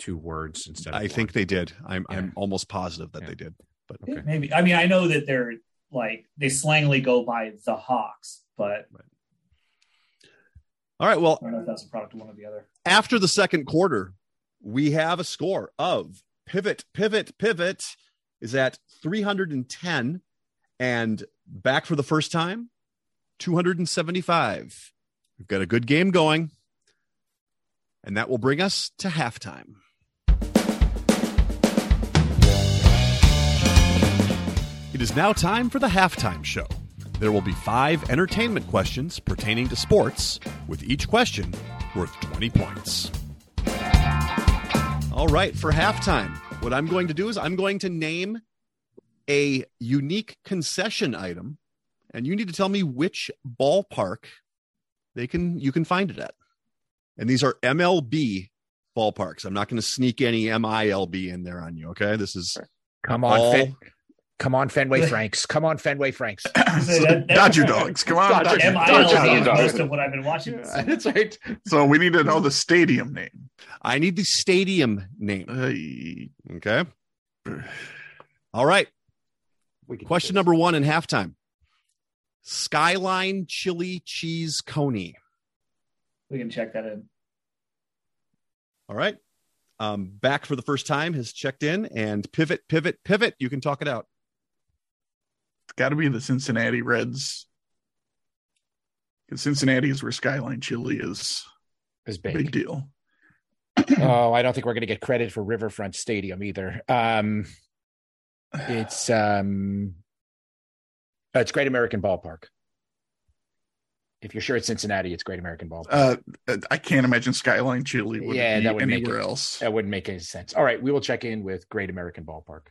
two words instead of I think they did. I'm Yeah. I'm almost positive that Yeah. they did. But Okay. Maybe. I mean, I know that they're like they slangily go by the Hawks, but all right. Well, I don't know if that's a product of one or the other. after the second quarter, we have a score of pivot, pivot, pivot is at 310 and back for the first time, 275. We've got a good game going. And that will bring us to halftime. It is now time for the halftime show. There will be five entertainment questions pertaining to sports, with each question worth 20 points. All right, for halftime, what I'm going to do is I'm going to name a unique concession item, and you need to tell me which ballpark they can you can find it at. And these are MLB ballparks. I'm not going to sneak any MILB in there on you. Okay, this is Come on, all. Fen- come on, Fenway Franks. Come on, Fenway Franks. That- that- Dodger dogs. Come on. Dodger- Dodger MILB is Dodger- most of what I've been watching. That's right. So we need to know the stadium name. I need the stadium name. Hey, Okay. All right. We can do Question number one in halftime. Skyline chili cheese coney. We can check that in. All right. Um, back for the first time has checked in and pivot, pivot, pivot. You can talk it out. It's got to be the Cincinnati Reds. Because Cincinnati is where Skyline Chili is. It's Big big. deal. oh, I don't think we're going to get credit for Riverfront Stadium either. Um, it's um, uh, it's Great American Ballpark. If you're sure it's Cincinnati, it's Great American Ballpark. Uh, I can't imagine Skyline Chili would Yeah, be that would anywhere it- else. that wouldn't make any sense. All right, we will check in with Great American Ballpark.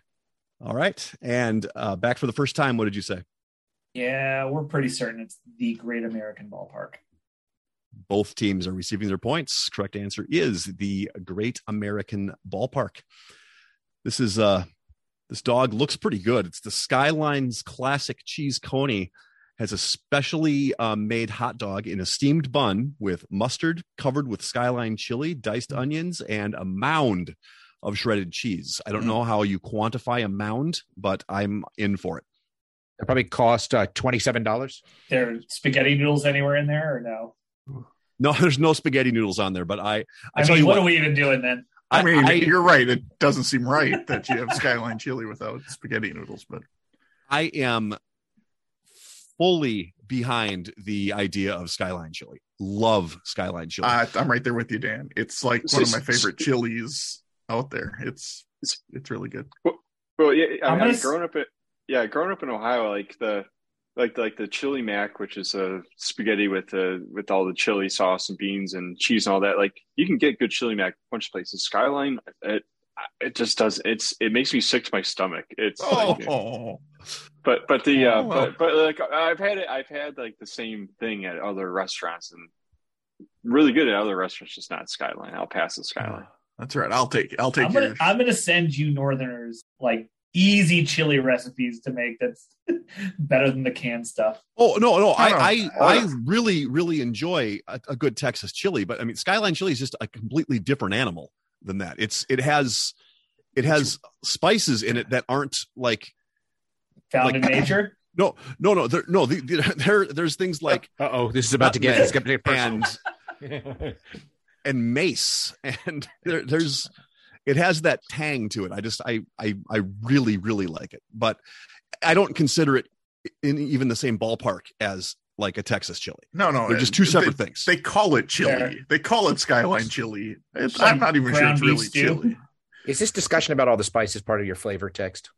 All right. And uh, back for the first time, what did you say? Yeah, we're pretty certain it's the Great American Ballpark. Both teams are receiving their points. Correct answer is the Great American Ballpark. This is uh this dog looks pretty good. It's the Skylines Classic Cheese Coney. Has a specially um, made hot dog in a steamed bun with mustard covered with skyline chili, diced onions, and a mound of shredded cheese. I don't Mm. know how you quantify a mound, but I'm in for it. It probably cost uh, twenty seven dollars. There spaghetti noodles anywhere in there or no? No, there's no spaghetti noodles on there, but I, I, I, tell mean, you what, what, are we even doing then? I mean, I, you're right. It doesn't seem right that you have Skyline Chili without spaghetti noodles, but I am fully behind the idea of Skyline Chili. Love Skyline Chili. uh, I'm right there with you, Dan. It's like one of my favorite chilies out there. It's it's it's really good. Well, yeah, I I'm mean, gonna growing up in yeah, growing up in Ohio, like the like like the chili mac, which is a spaghetti with the with all the chili sauce and beans and cheese and all that. Like you can get good chili mac a bunch of places. Skyline, it it just does. It's it makes me sick to my stomach. It's like, Oh, but but the uh, Oh. but but like I've had it. I've had like the same thing at other restaurants and really good at other restaurants, just not Skyline. I'll pass the Skyline. That's right. I'll take I'll take I'm gonna yours. I'm gonna send you Northerners like easy chili recipes to make that's better than the canned stuff. oh no, no, I, no. I I really really enjoy a, a good Texas chili, but I mean Skyline Chili is just a completely different animal than that. It's it has it has spices in it that aren't like Found Like- in nature. no no no there no the, the, there there's things like Uh oh, this is about to get it's going to get personal. and mace and there, there's it has that tang to it i just I, I i really really like it but i don't consider it in even the same ballpark as like a texas chili no, no, they're just two they- separate things They call it chili. Fair. They call it Skyline Chili. It's, I'm not even sure it's really stew? chili. Is this discussion about all the spices part of your flavor text?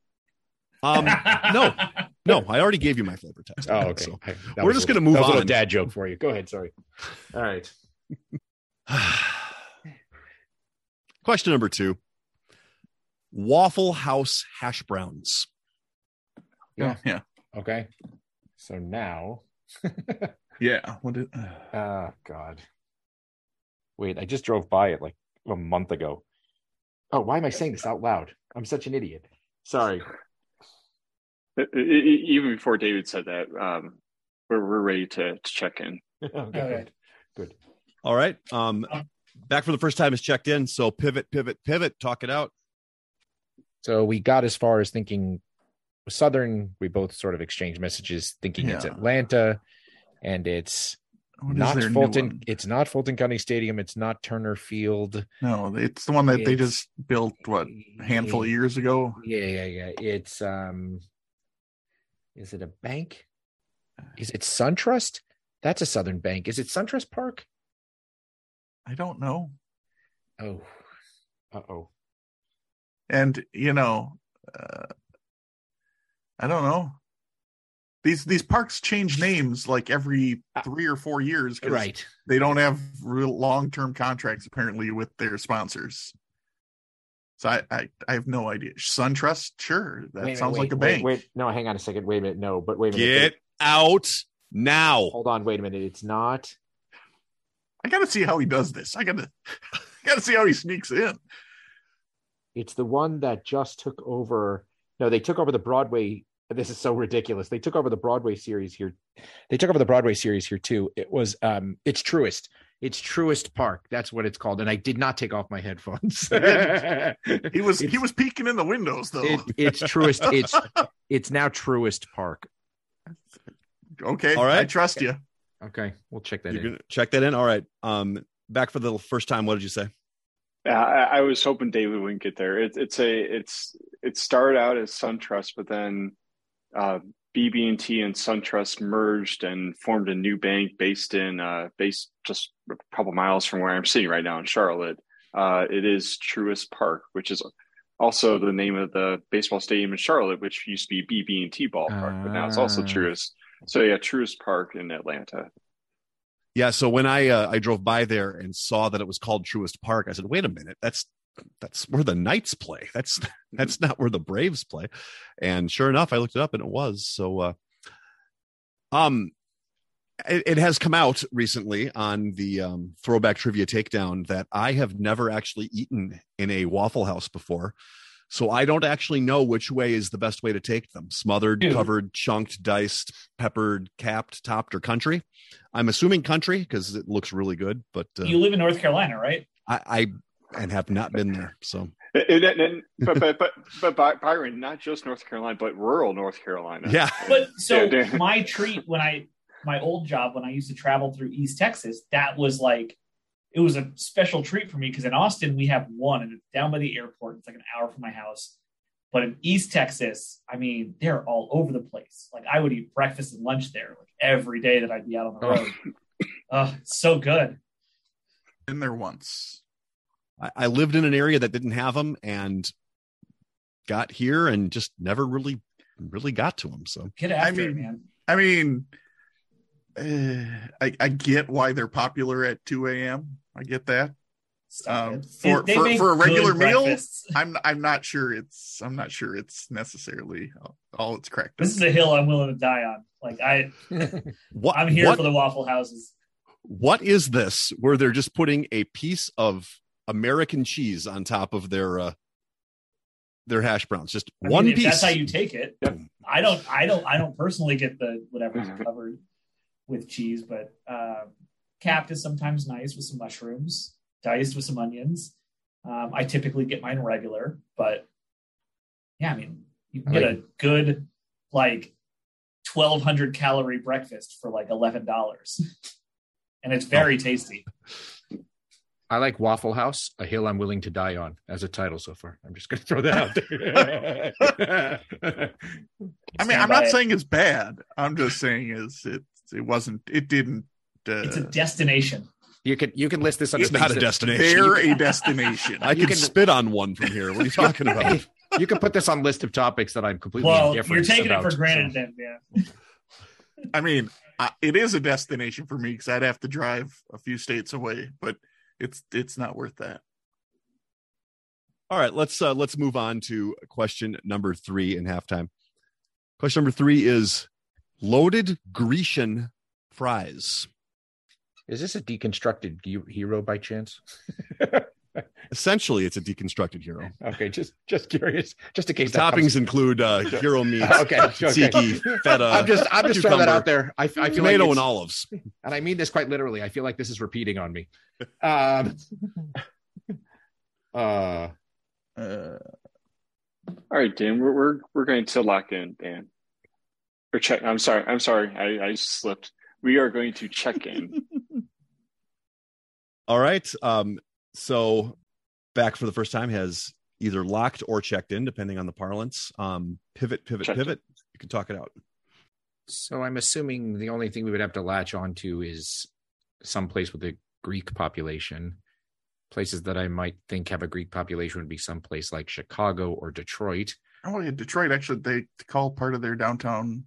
um no no i already gave you my flavor text. Oh, okay. So- That we're just a gonna move that was a little on. dad joke for you. Go ahead. Sorry. All right. question number two waffle house hash browns Yeah, yeah, Okay. So now, yeah. What did, oh God. Wait, I just drove by it like a month ago. Oh, why am I saying this out loud? I'm such an idiot. Sorry. Even before David said that, um, we're we're ready to, to check in. okay, Okay. good. Good. All right um back for the first time is checked in so pivot pivot pivot talk it out So we got as far as thinking Southern. We both sort of exchanged messages thinking it's Atlanta, and it's what is not Fulton. It's not Fulton County Stadium. It's not Turner Field. No, it's the one that they just built what a handful of years ago. Yeah, yeah, yeah. It's um, is it a bank? Is it SunTrust? That's a Southern bank. Is it SunTrust Park? I don't know. Oh, uh oh. And you know, uh, I don't know. These these parks change names like every three or four years, Right. They don't have long term contracts apparently with their sponsors. So I, I I have no idea. SunTrust, sure, that Wait sounds wait, like a wait, bank. Wait, no, hang on a second. Wait a minute. No, but wait a minute. Get out now. Hold on. Wait a minute. It's not. I got to see how he does this. I got to got to see how he sneaks in. It's the one that just took over. No, they took over the Broadway. This is so ridiculous. They took over the Broadway series here. They took over the Broadway series here too. It was um it's Truist. It's Truist Park. That's what it's called. And I did not take off my headphones. He was he was peeking in the windows though. it, it's Truist. It's it's now Truist Park. okay, All right. I trust you. Okay, we'll check that You're in. gonna check that in. All right. Um, back for the first time. What did you say? Yeah, I, I was hoping David wouldn't get there. It, it's a it's it started out as SunTrust, but then uh, BB&T and SunTrust merged and formed a new bank based in uh, based just a couple miles from where I'm sitting right now in Charlotte. Uh, it is Truist Park, which is also the name of the baseball stadium in Charlotte, which used to be BB&T Ballpark, but now it's also Ah. Truist. So yeah, Truist Park in Atlanta. Yeah. So when I uh, I drove by there and saw that it was called Truist Park, I said, "Wait a minute, that's that's where the Knights play. That's that's not where the Braves play." And sure enough, I looked it up and it was. So, uh, um, it, it has come out recently on the um, Throwback Trivia Takedown that I have never actually eaten in a Waffle House before. So I don't actually know which way is the best way to take them: smothered, Dude. covered, chunked, diced, peppered, capped, topped, or country. I'm assuming country because it looks really good, but uh, You live in North Carolina, right? I, I and have not been there. So It- it- it- but, but but but By- Byron, not just North Carolina, but rural North Carolina. yeah, But so Yeah, my treat when I my old job when I used to travel through East Texas, that was like it was a special treat for me because in Austin we have one and it's down by the airport. It's like an hour from my house. But in East Texas, I mean, they're all over the place. Like I would eat breakfast and lunch there like every day that I'd be out on the road. oh, it's so good. Been there once. I, I lived in an area that didn't have them and got here and just never really really got to them. So Get after it, mean, man. I mean, uh, I, I get why they're popular at 2 a.m. I get that. Um, for- They- they for- for a regular meal? I'm I'm not sure it's I'm not sure it's necessarily all, all it's cracked up. This is a hill I'm willing to die on. Like I, what I'm here what, for the waffle houses. what is this where they're just putting a piece of American cheese on top of their uh their hash browns? Just I one mean, piece. That's how you take it. Yep. I don't. I don't. I don't personally get the whatever's Mhm. covered with cheese, but um, capped is sometimes nice with some mushrooms, diced with some onions. Um, I typically get mine regular, but yeah, I mean, you can I get a good like twelve hundred calorie breakfast for like eleven dollars, and it's very tasty. I like Waffle House, a hill I'm willing to die on as a title so far. I'm just going to throw that out there. I mean, Stand I'm not it. saying it's bad. I'm just saying is it it wasn't it didn't uh, it's a destination. you can you can list this on it's not a destination. they're a destination. I You could can- spit on one from here. What are you talking about? you can put this on list of topics that I'm completely Well, indifferent you're taking it for granted, so- then, yeah. I mean, I, it is a destination for me because I'd have to drive a few states away, but it's it's not worth that. All right, let's uh, let's move on to question number three in halftime. Question number three is loaded Grecian fries. Is this a deconstructed gyro by chance? Essentially, it's a deconstructed gyro. Okay, just just curious, just in case that toppings comes- include uh, gyro meat, Okay, okay. tzatziki, feta, I'm just I'm just throwing that cucumber, out there. I, I feel like tomato it's- and olives. and I mean this quite literally. I feel like this is repeating on me. Um, uh, Uh, All right, Dan, we're we're we're going to lock in, Dan. Or check. I'm sorry. I'm sorry. I, I slipped. We are going to check in. All right. Um, so back for the first time has either locked or checked in, depending on the parlance. Um, pivot, pivot, Checked in. pivot. You can talk it out. so I'm assuming the only thing we would have to latch onto is some place with a Greek population. places that I might think have a Greek population would be someplace like Chicago or Detroit. Oh yeah, Detroit actually they call part of their downtown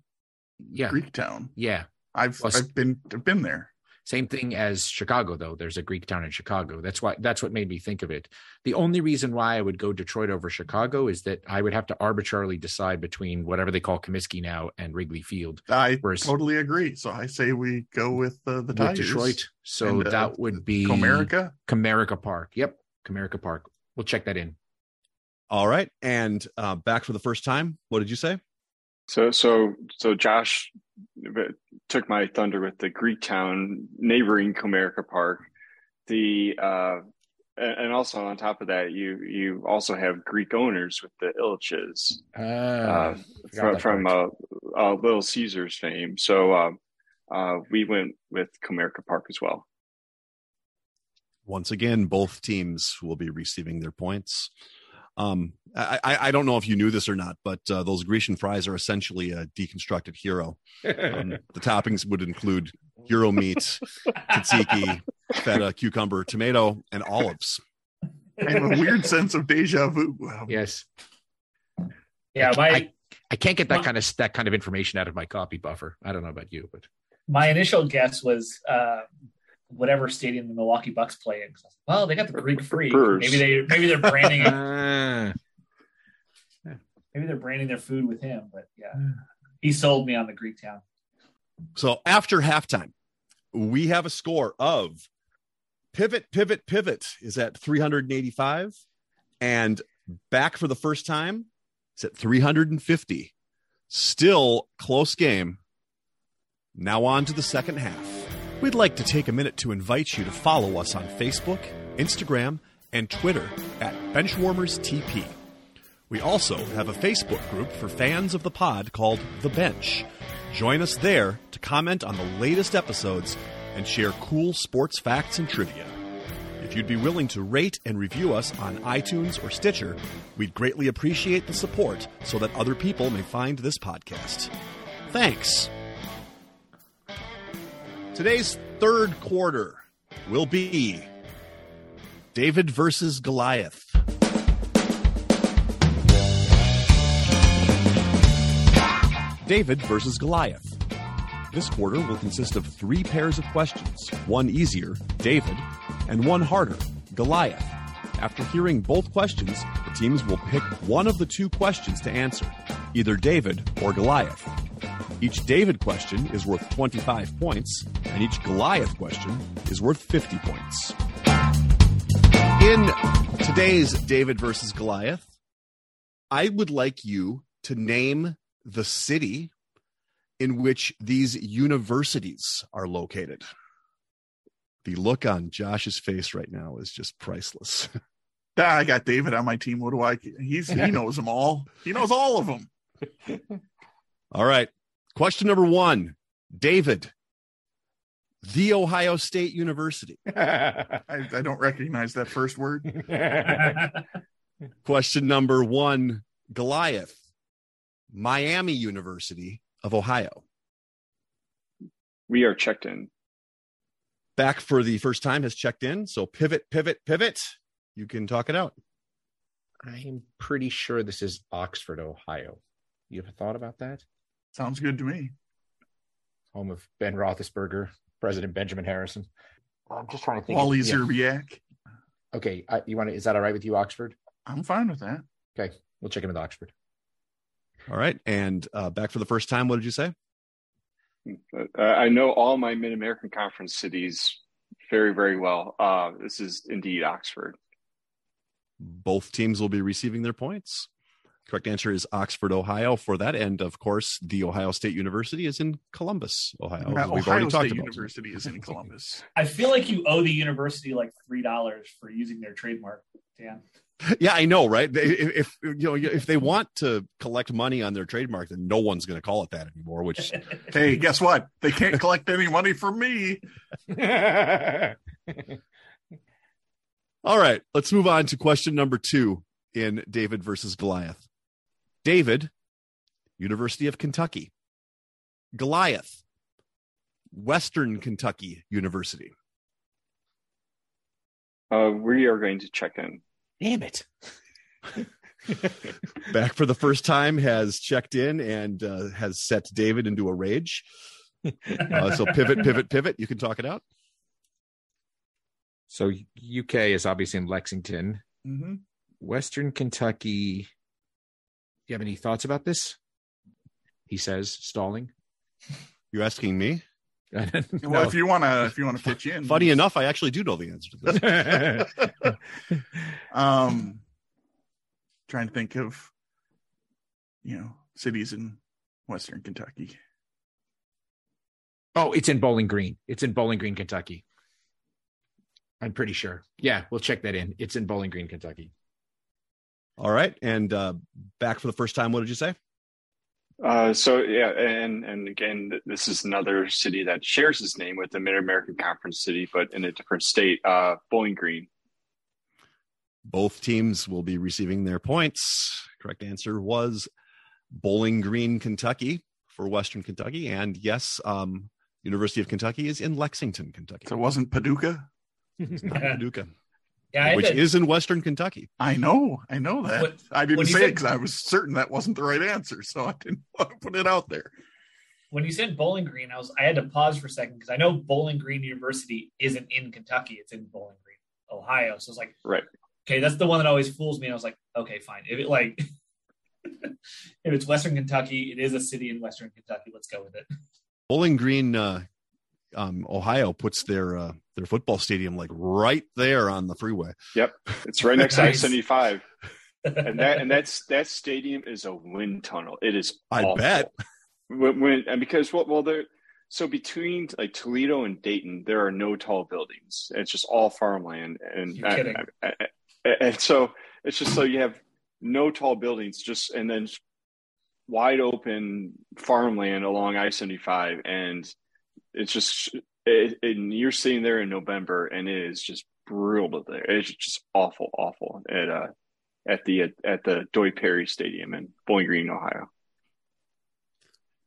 Yeah, Greek town. yeah. I've Plus- I've been I've been there. Same thing as Chicago, though. There's a Greek town in Chicago. That's why that's what made me think of it. The only reason why I would go Detroit over Chicago is that I would have to arbitrarily decide between whatever they call Comiskey now and Wrigley Field I Whereas- totally agree. So I say we go with uh, the with Detroit. So And, uh, that would be Comerica. Comerica Park. Yep, Comerica Park. We'll check that in. All right. And uh, back for the first time. What did you say? So so so Josh took my thunder with the Greek town neighboring Comerica Park. The uh, and and also on top of that, you you also have Greek owners with the Ilitches Uh, uh, from, from uh, uh, Little Caesars fame. So uh, uh, we went with Comerica Park as well. Once again, both teams will be receiving their points. Um, I, I, I don't know if you knew this or not, but uh, those Grecian fries are essentially a deconstructed gyro. Um, the toppings would include gyro meat, tzatziki, feta, cucumber, tomato, and olives. I have a weird sense of deja vu. Yes, Yeah, my I- I can't get that My- kind of that kind of information out of my copy buffer. I don't know about you, but my initial guess was uh, whatever stadium the Milwaukee Bucks play in. 'Cause I was like, Well, they got the Greek freak. Maybe they maybe they're branding it. Maybe they're branding their food with him. But yeah, he sold me on the Greek town. So after halftime, we have a score of pivot, pivot, pivot is at 385, and back for the first time is at 350. Still close game. Now on to the second half. We'd like to take a minute to invite you to follow us on Facebook, Instagram, and Twitter at Benchwarmers TP. We also have a Facebook group for fans of the pod called The Bench. Join us there to comment on the latest episodes and share cool sports facts and trivia. If you'd be willing to rate and review us on iTunes or Stitcher, we'd greatly appreciate the support so that other people may find this podcast. Thanks. Today's third quarter will be David versus Goliath. David versus Goliath. This quarter will consist of three pairs of questions one easier, David, and one harder, Goliath. After hearing both questions, the teams will pick one of the two questions to answer, either David or Goliath. Each David question is worth 25 points, and each Goliath question is worth 50 points. In today's David versus Goliath, I would like you to name the city in which these universities are located. The look on Josh's face right now is just priceless. Ah, I got David on my team. What do I? He's he knows them all. He knows all of them. All right. Question number one David, The Ohio State University. I, I don't recognize that first word. Question number one Goliath, Miami University of Ohio. We are checked in. Back for the first time has checked in. So pivot, pivot, pivot. You can talk it out. I'm pretty sure this is Oxford, Ohio. You ever thought about that? Sounds good to me. Home of Ben Roethlisberger, President Benjamin Harrison. I'm just trying to think. Wally yeah. Szczerbiak. Okay, I, you want to? Is that all right with you, Oxford? I'm fine with that. Okay, we'll check in with Oxford. All right. And uh, back for the first time, what did you say? Uh, I know all my Mid American Conference cities very, very well. Uh, this is indeed Oxford. Both teams will be receiving their points. Correct answer is Oxford, Ohio. For that end, of course, the Ohio State University is in Columbus, Ohio. As We've Ohio already talked State about. University is in Columbus. I feel like you owe the university like three dollars for using their trademark. Dan, Yeah, I know, right? If, if you know if they want to collect money on their trademark, then no one's going to call it that anymore. Which hey, guess what? They can't collect any money from me. all right, let's move on to question number two in David versus Goliath. David, University of Kentucky. Goliath, Western Kentucky University. Uh, we are going to check in. Damn it. Back for the first time has checked in and uh, has set David into a rage. Uh, so pivot, pivot, pivot. You can talk it out. So UK is obviously in Lexington. Mm-hmm. Western Kentucky. Do you have any thoughts about this? He says, stalling. You asking me? Well, if you want to, if you want to pitch in, Funny enough, I actually do know the answer to this. um, trying to think of, you know, cities in Western Kentucky. oh, it's in Bowling Green. It's in Bowling Green, Kentucky. I'm pretty sure. Yeah, we'll check that in. It's in Bowling Green, Kentucky. All right. And uh, back for the first time, what did you say? Uh, so yeah, and and again, this is another city that shares its name with the Mid American Conference city, but in a different state. Uh, Bowling Green. Both teams will be receiving their points. Correct answer was Bowling Green, Kentucky for Western Kentucky. And yes, um, University of Kentucky is in Lexington, Kentucky. So it wasn't Paducah. It's not Paducah, Yeah, which is in Western Kentucky. I know, I know that. What- I didn't when you say it because I was certain that wasn't the right answer, so I didn't want to put it out there. when you said Bowling Green, I was I had to pause for a second because I know Bowling Green University isn't in Kentucky; it's in Bowling Green, Ohio. So it's like, Right. okay, that's the one that always fools me. I was like, okay, fine. If it like, if it's Western Kentucky, it is a city in Western Kentucky. Let's go with it. Bowling Green, uh, um, Ohio puts their uh, their football stadium like right there on the freeway. Yep, it's right next to I seventy five, and that and that's that stadium is a wind tunnel. It is. I awful. bet. when, when and because well, well there so between like Toledo and Dayton there are no tall buildings it's just all farmland and You're. I- I- I- and so it's just so you have no tall buildings just and then wide open farmland along I-75 and it's just it, and you're sitting there in November and it is just brutal there it's just awful awful at uh at the at the Doyt Perry Stadium in Bowling Green Ohio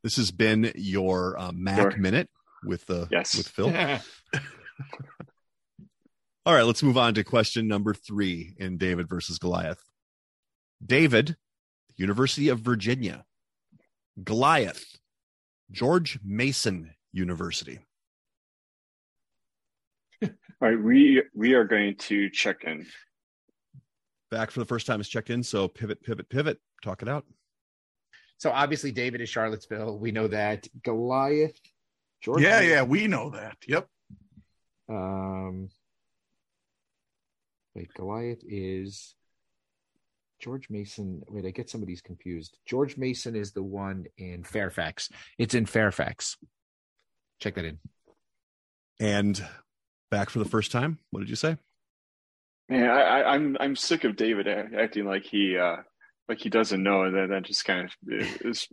This has been your uh, Mac Sure. minute with uh, Yes. with Phil. All right, let's move on to question number three in David versus Goliath. David, University of Virginia. Goliath, George Mason University. All right, we we are going to check in. Back for the first time is checked in, so pivot, pivot, pivot. Talk it out. So obviously David is Charlottesville. We know that. Goliath. George yeah, yeah, we know that. Yep. Um, wait, Goliath is George Mason. Wait, I get some of these confused. George Mason is the one in Fairfax. It's in Fairfax. Check that in. And back for the first time. What did you say? Yeah, I, I, I'm I'm sick of David acting like he uh, like he doesn't know, and then that just kind of is,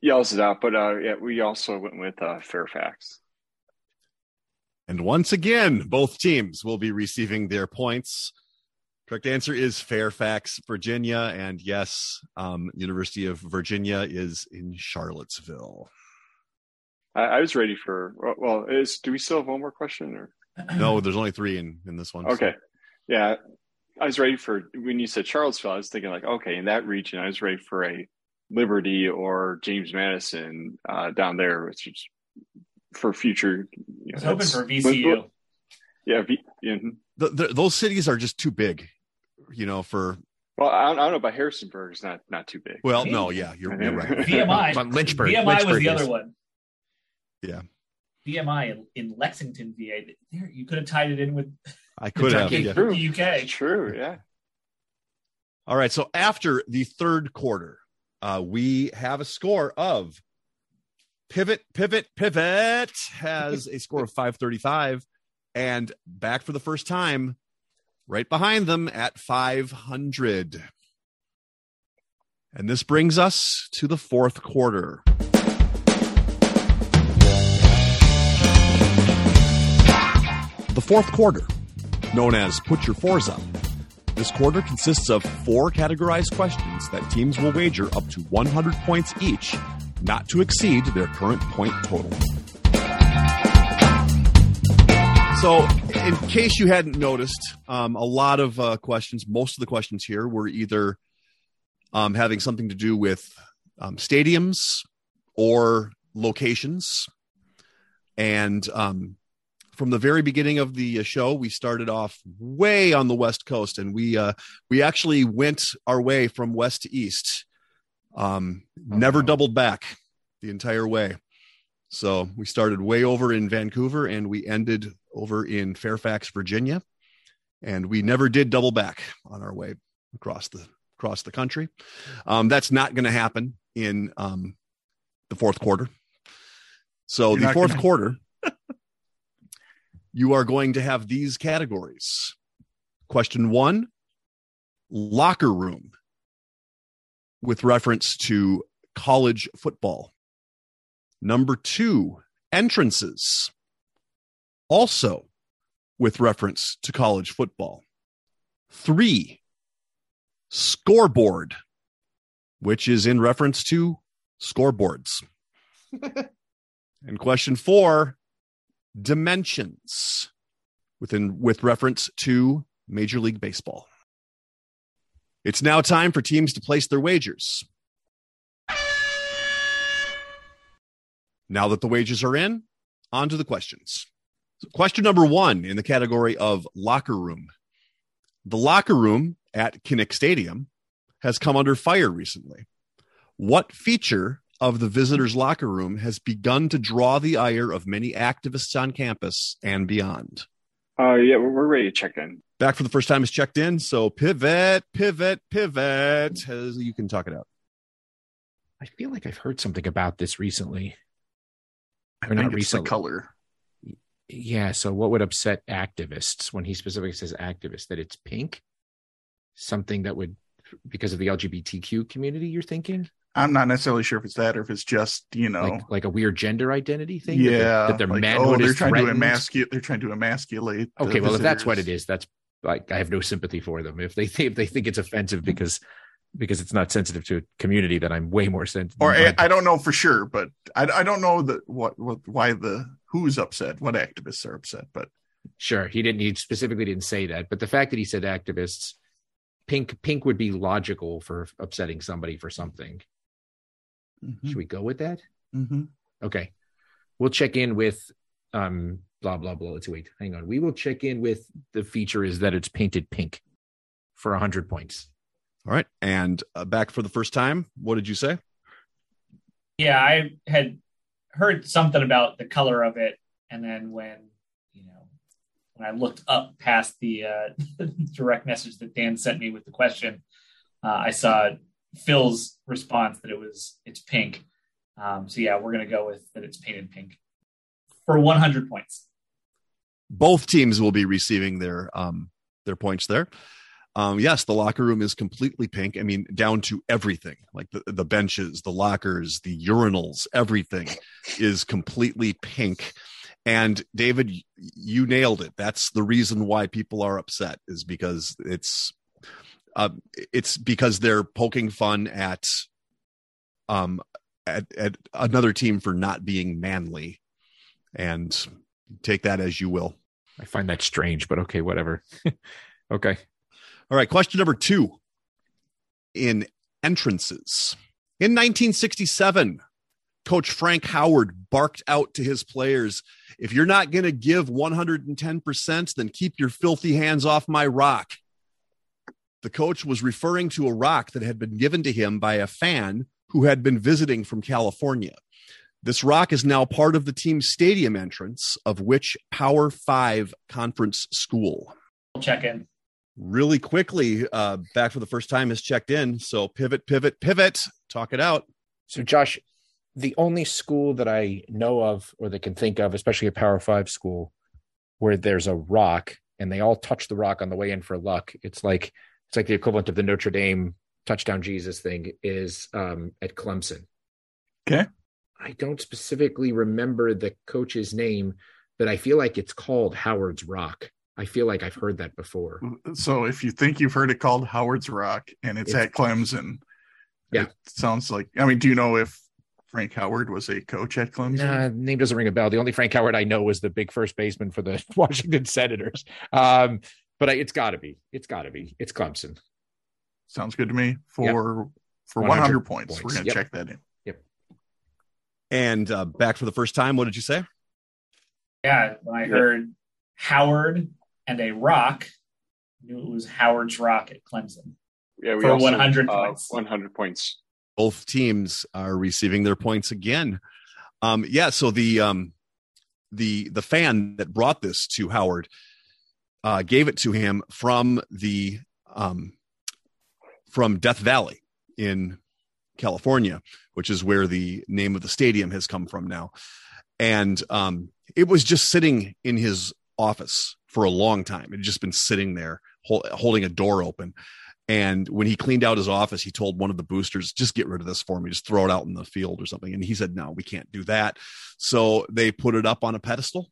yells it out. But uh, yeah, we also went with uh, Fairfax. And once again, both teams will be receiving their points. Correct answer is Fairfax, Virginia. And yes, um, University of Virginia is in Charlottesville. I, I was ready for well. Is do we still have one more question or No, there's only three in, in this one. so- okay? Yeah, I was ready for when you said Charlottesville. I was thinking like okay, in that region, I was ready for a Liberty or James Madison uh, down there, which is for future. You know, hoping that's- for VCU. Yeah, V, yeah, The, the, those cities are just too big, you know, for, Well, I don't, I don't know, but Harrisonburg is not not too big. well, no, yeah, you're, you're right. VMI. Lynchburg. VMI was the is- other one. Yeah. VMI in, in Lexington, VA. There, you could have tied it in with I could have. Kentucky, Yeah. True. the UK. True, yeah. All right. So after the third quarter, uh, we have a score of pivot, pivot, pivot has a score of 535 and back for the first time, right behind them at 500. And this brings us to the fourth quarter. The fourth quarter, known as Put Your Fours Up. This quarter consists of four categorized questions that teams will wager up to 100 points each, not to exceed their current point total. So, in case you hadn't noticed, um, a lot of uh, questions, most of the questions here were either um, having something to do with um, stadiums or locations. And um, from the very beginning of the uh, show, we started off way on the West Coast, and we uh, we actually went our way from west to east. Um, never doubled back the entire way. So we started way over in Vancouver and we ended over in Fairfax, Virginia. And we never did double back on our way across the across the country. Um, that's not going to happen in um, the fourth quarter. So You're the fourth gonna- quarter, you are going to have these categories. Question one: locker room, with reference to college football. Number two, entrances, also with reference to college football. Three, scoreboard, which is in reference to scoreboards. and question four, dimensions, within with reference to Major League Baseball. It's now time for teams to place their wagers. Now that the wages are in, on to the questions. So question number one in the category of locker room. The locker room at Kinnick Stadium has come under fire recently. What feature of the visitors' locker room has begun to draw the ire of many activists on campus and beyond? Uh, yeah, we're, we're ready to check in. Back for the first time is checked in. So pivot, pivot, pivot. As you can talk it out. I feel like I've heard something about this recently. I Or not think it's the color. Yeah. So, what would upset activists when he specifically says activists that it's pink? Something that would, because of the LGBTQ community, you're thinking I'm not necessarily sure if it's that or if it's just you know. like like a weird gender identity thing. that yeah, that their like, manhood oh, they're is trying to emasculate. They're trying to emasculate. Okay, well, if that's what it is, that's like I have no sympathy for them. If they think if they think it's offensive because because it's not sensitive to a community that I'm way more sensitive. or I, I don't know for sure, but I, I don't know that what, what why the who's upset, what activists are upset, but Sure, he didn't. He specifically didn't say that, but the fact that he said activists, pink, pink would be logical for upsetting somebody for something. Mhm, Should we go with that? mhm. Okay, we'll check in with um blah blah blah. Let's wait. Hang on. We will check in with the feature is that it's painted pink for a hundred points. All right. And uh, back for the first time, what did you say? Yeah, I had heard something about the color of it, and then when you know when I looked up past the uh, direct message that Dan sent me with the question, uh, I saw Phil's response that it was it's pink. Um, so yeah, we're gonna go with that it's painted pink for 100 points. Both teams will be receiving their um their points there. Um, yes, the locker room is completely pink. I mean, down to everything, like the, the benches, the lockers, the urinals, everything is completely pink. And David, you nailed it. That's the reason why people are upset is because it's, uh, it's because they're poking fun at, um, at, at another team for not being manly, and take that as you will. I find that strange, but okay, whatever. okay. All right, question number two. In entrances. In 1967, Coach Frank Howard barked out to his players if you're not going to give 110%, then keep your filthy hands off my rock. The coach was referring to a rock that had been given to him by a fan who had been visiting from California. This rock is now part of the team's stadium entrance of which Power Five conference school? Check in. really quickly uh back for the first time has checked in so pivot pivot pivot talk it out So, Josh, the only school that I know of or that can think of, especially a Power Five school, where there's a rock and they all touch the rock on the way in for luck. It's like it's like the equivalent of the Notre Dame touchdown Jesus thing is um, at Clemson. Okay. I don't specifically remember the coach's name, but I feel like it's called Howard's Rock. I feel like I've heard that before. So if you think you've heard it called Howard's Rock and it's, It's- at Clemson, Yeah. it sounds like. I mean, do you know if Frank Howard was a coach at Clemson? Nah, name doesn't ring a bell. The only Frank Howard I know was the big first baseman for the Washington Senators. Um, but I, it's got to be. It's got to be. It's Clemson. Sounds good to me. For for 100, 100 points. points. We're going to Yep. check that in. Yep. And uh, back for the first time, what did you say? Yeah, when I heard Howard and a rock, I knew it was Howard's Rock at Clemson. Yeah, we For also, 100 uh, points. 100 points. Both teams are receiving their points again. Um, yeah, so the um, the the fan that brought this to Howard uh, gave it to him from the um, from Death Valley in California, which is where the name of the stadium has come from now. And um, it was just sitting in his office for a long time. It had just been sitting there hol- holding a door open. And when he cleaned out his office, he told one of the boosters, just get rid of this for me, just throw it out in the field or something. And he said, no, we can't do that. So they put it up on a pedestal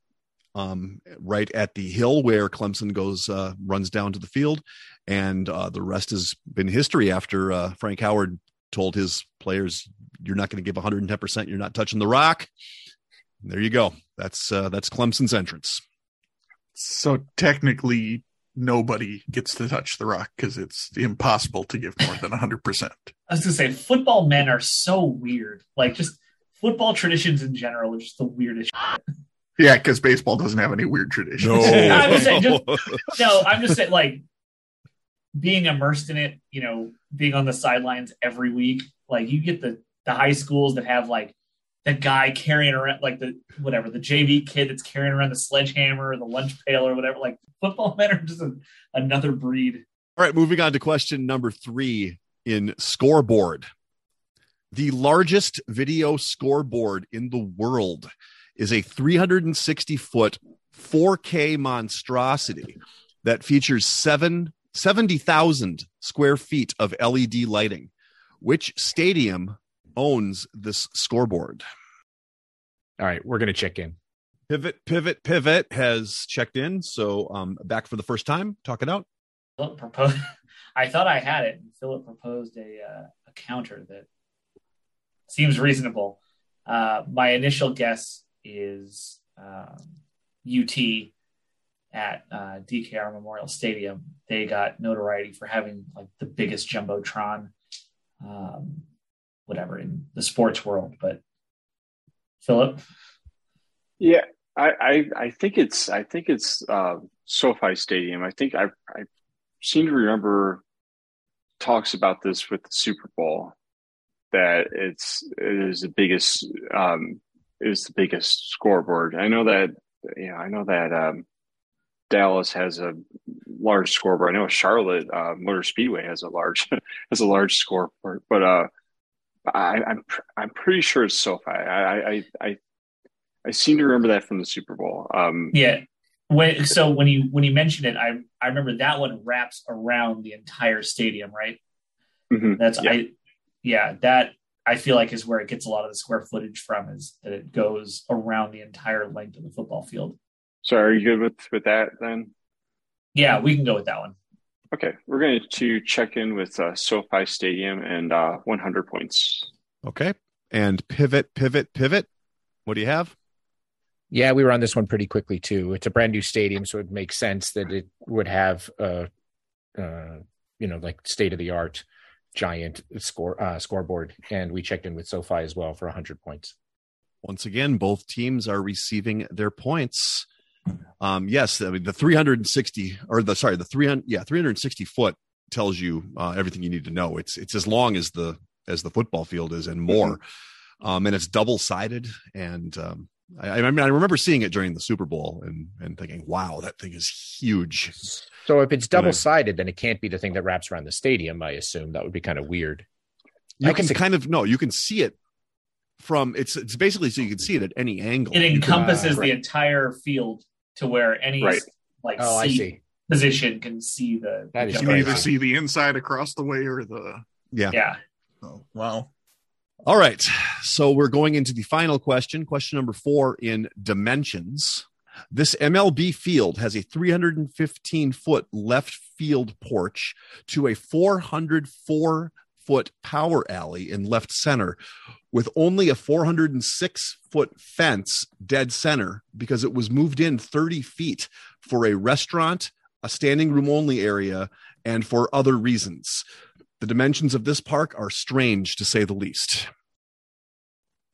um, right at the hill where Clemson goes, uh, runs down to the field. And uh, the rest has been history after uh, Frank Howard told his players, you're not going to give 110%. You're not touching the rock. And there you go. That's, uh, that's Clemson's entrance. So technically, nobody gets to touch the rock because it's impossible to give more than 100%. I was gonna say football men are so weird. Like just football traditions in general are just the weirdest. Shit. Yeah, because baseball doesn't have any weird traditions. I would say just- No, I'm just saying like being immersed in it. You know, being on the sidelines every week. Like you get the the high schools that have like the guy carrying around like the whatever the JV kid that's carrying around the sledgehammer or the lunch pail or whatever. Like football men are just a, another breed. All right, moving on to question number three in scoreboard. The largest video scoreboard in the world is a 360 foot 4K monstrosity that features seven, 70,000 square feet of LED lighting. Which stadium owns this scoreboard? All right, we're going to check in. Pivot, pivot, pivot has checked in. So um, back for the first time. Talk it out. Philip proposed. I thought I had it. Philip proposed a uh, a counter that seems reasonable. Uh, my initial guess is um, UT at uh, DKR Memorial Stadium. They got notoriety for having like the biggest jumbotron, um, whatever in the sports world. But Philip, Yeah, I, I, I think it's I think it's uh, SoFi Stadium. I think I I seem to remember talks about this with the Super Bowl that it's it is the biggest um, is the biggest scoreboard. I know that you know I know that um, Dallas has a large scoreboard. I know Charlotte uh, Motor Speedway has a large has a large scoreboard, but uh, I, I'm pr- I'm pretty sure it's SoFi. I I I I seem to remember that from the Super Bowl. Um, yeah. When, so when you when you mentioned it, I I remember that one wraps around the entire stadium, right? mhm. That's Yeah. I yeah, that I feel like is where it gets a lot of the square footage from is that it goes around the entire length of the football field. So are you good with with that then? Yeah, we can go with that one. Okay, we're going to check in with uh, SoFi Stadium and uh, 100 points. Okay. And pivot, pivot, pivot. What do you have? Yeah, we were on this one pretty quickly too. It's a brand new stadium, so it makes sense that it would have a, uh, you know, like state of the art giant score uh, scoreboard. And we checked in with SoFi as well for 100 points. Once again, both teams are receiving their points. Um, yes, I mean, the 360 or the sorry, the 300 yeah, 360 foot tells you uh, everything you need to know. It's it's as long as the as the football field is and more. Um, and it's double sided. And um, I, I mean, I remember seeing it during the Super Bowl and and thinking, wow, that thing is huge. So if it's double sided, then it can't be the thing that wraps around the stadium. I assume that would be kind of weird. You I can guess it- kind of no, you can see it from it's it's basically so you can see it at any angle. It You can- encompasses uh, right. the entire field to where any Right. like Oh, I seat see. position can see the. That is You the can either see the inside across the way or the. yeah. Yeah, Oh, wow. All right. So we're going into the final question, question number four in dimensions. This MLB field has a 315 foot left field porch to a 404 foot power alley in left center. with only a 406 foot fence dead center because it was moved in 30 feet for a restaurant, a standing room only area, and for other reasons. The dimensions of this park are strange to say the least.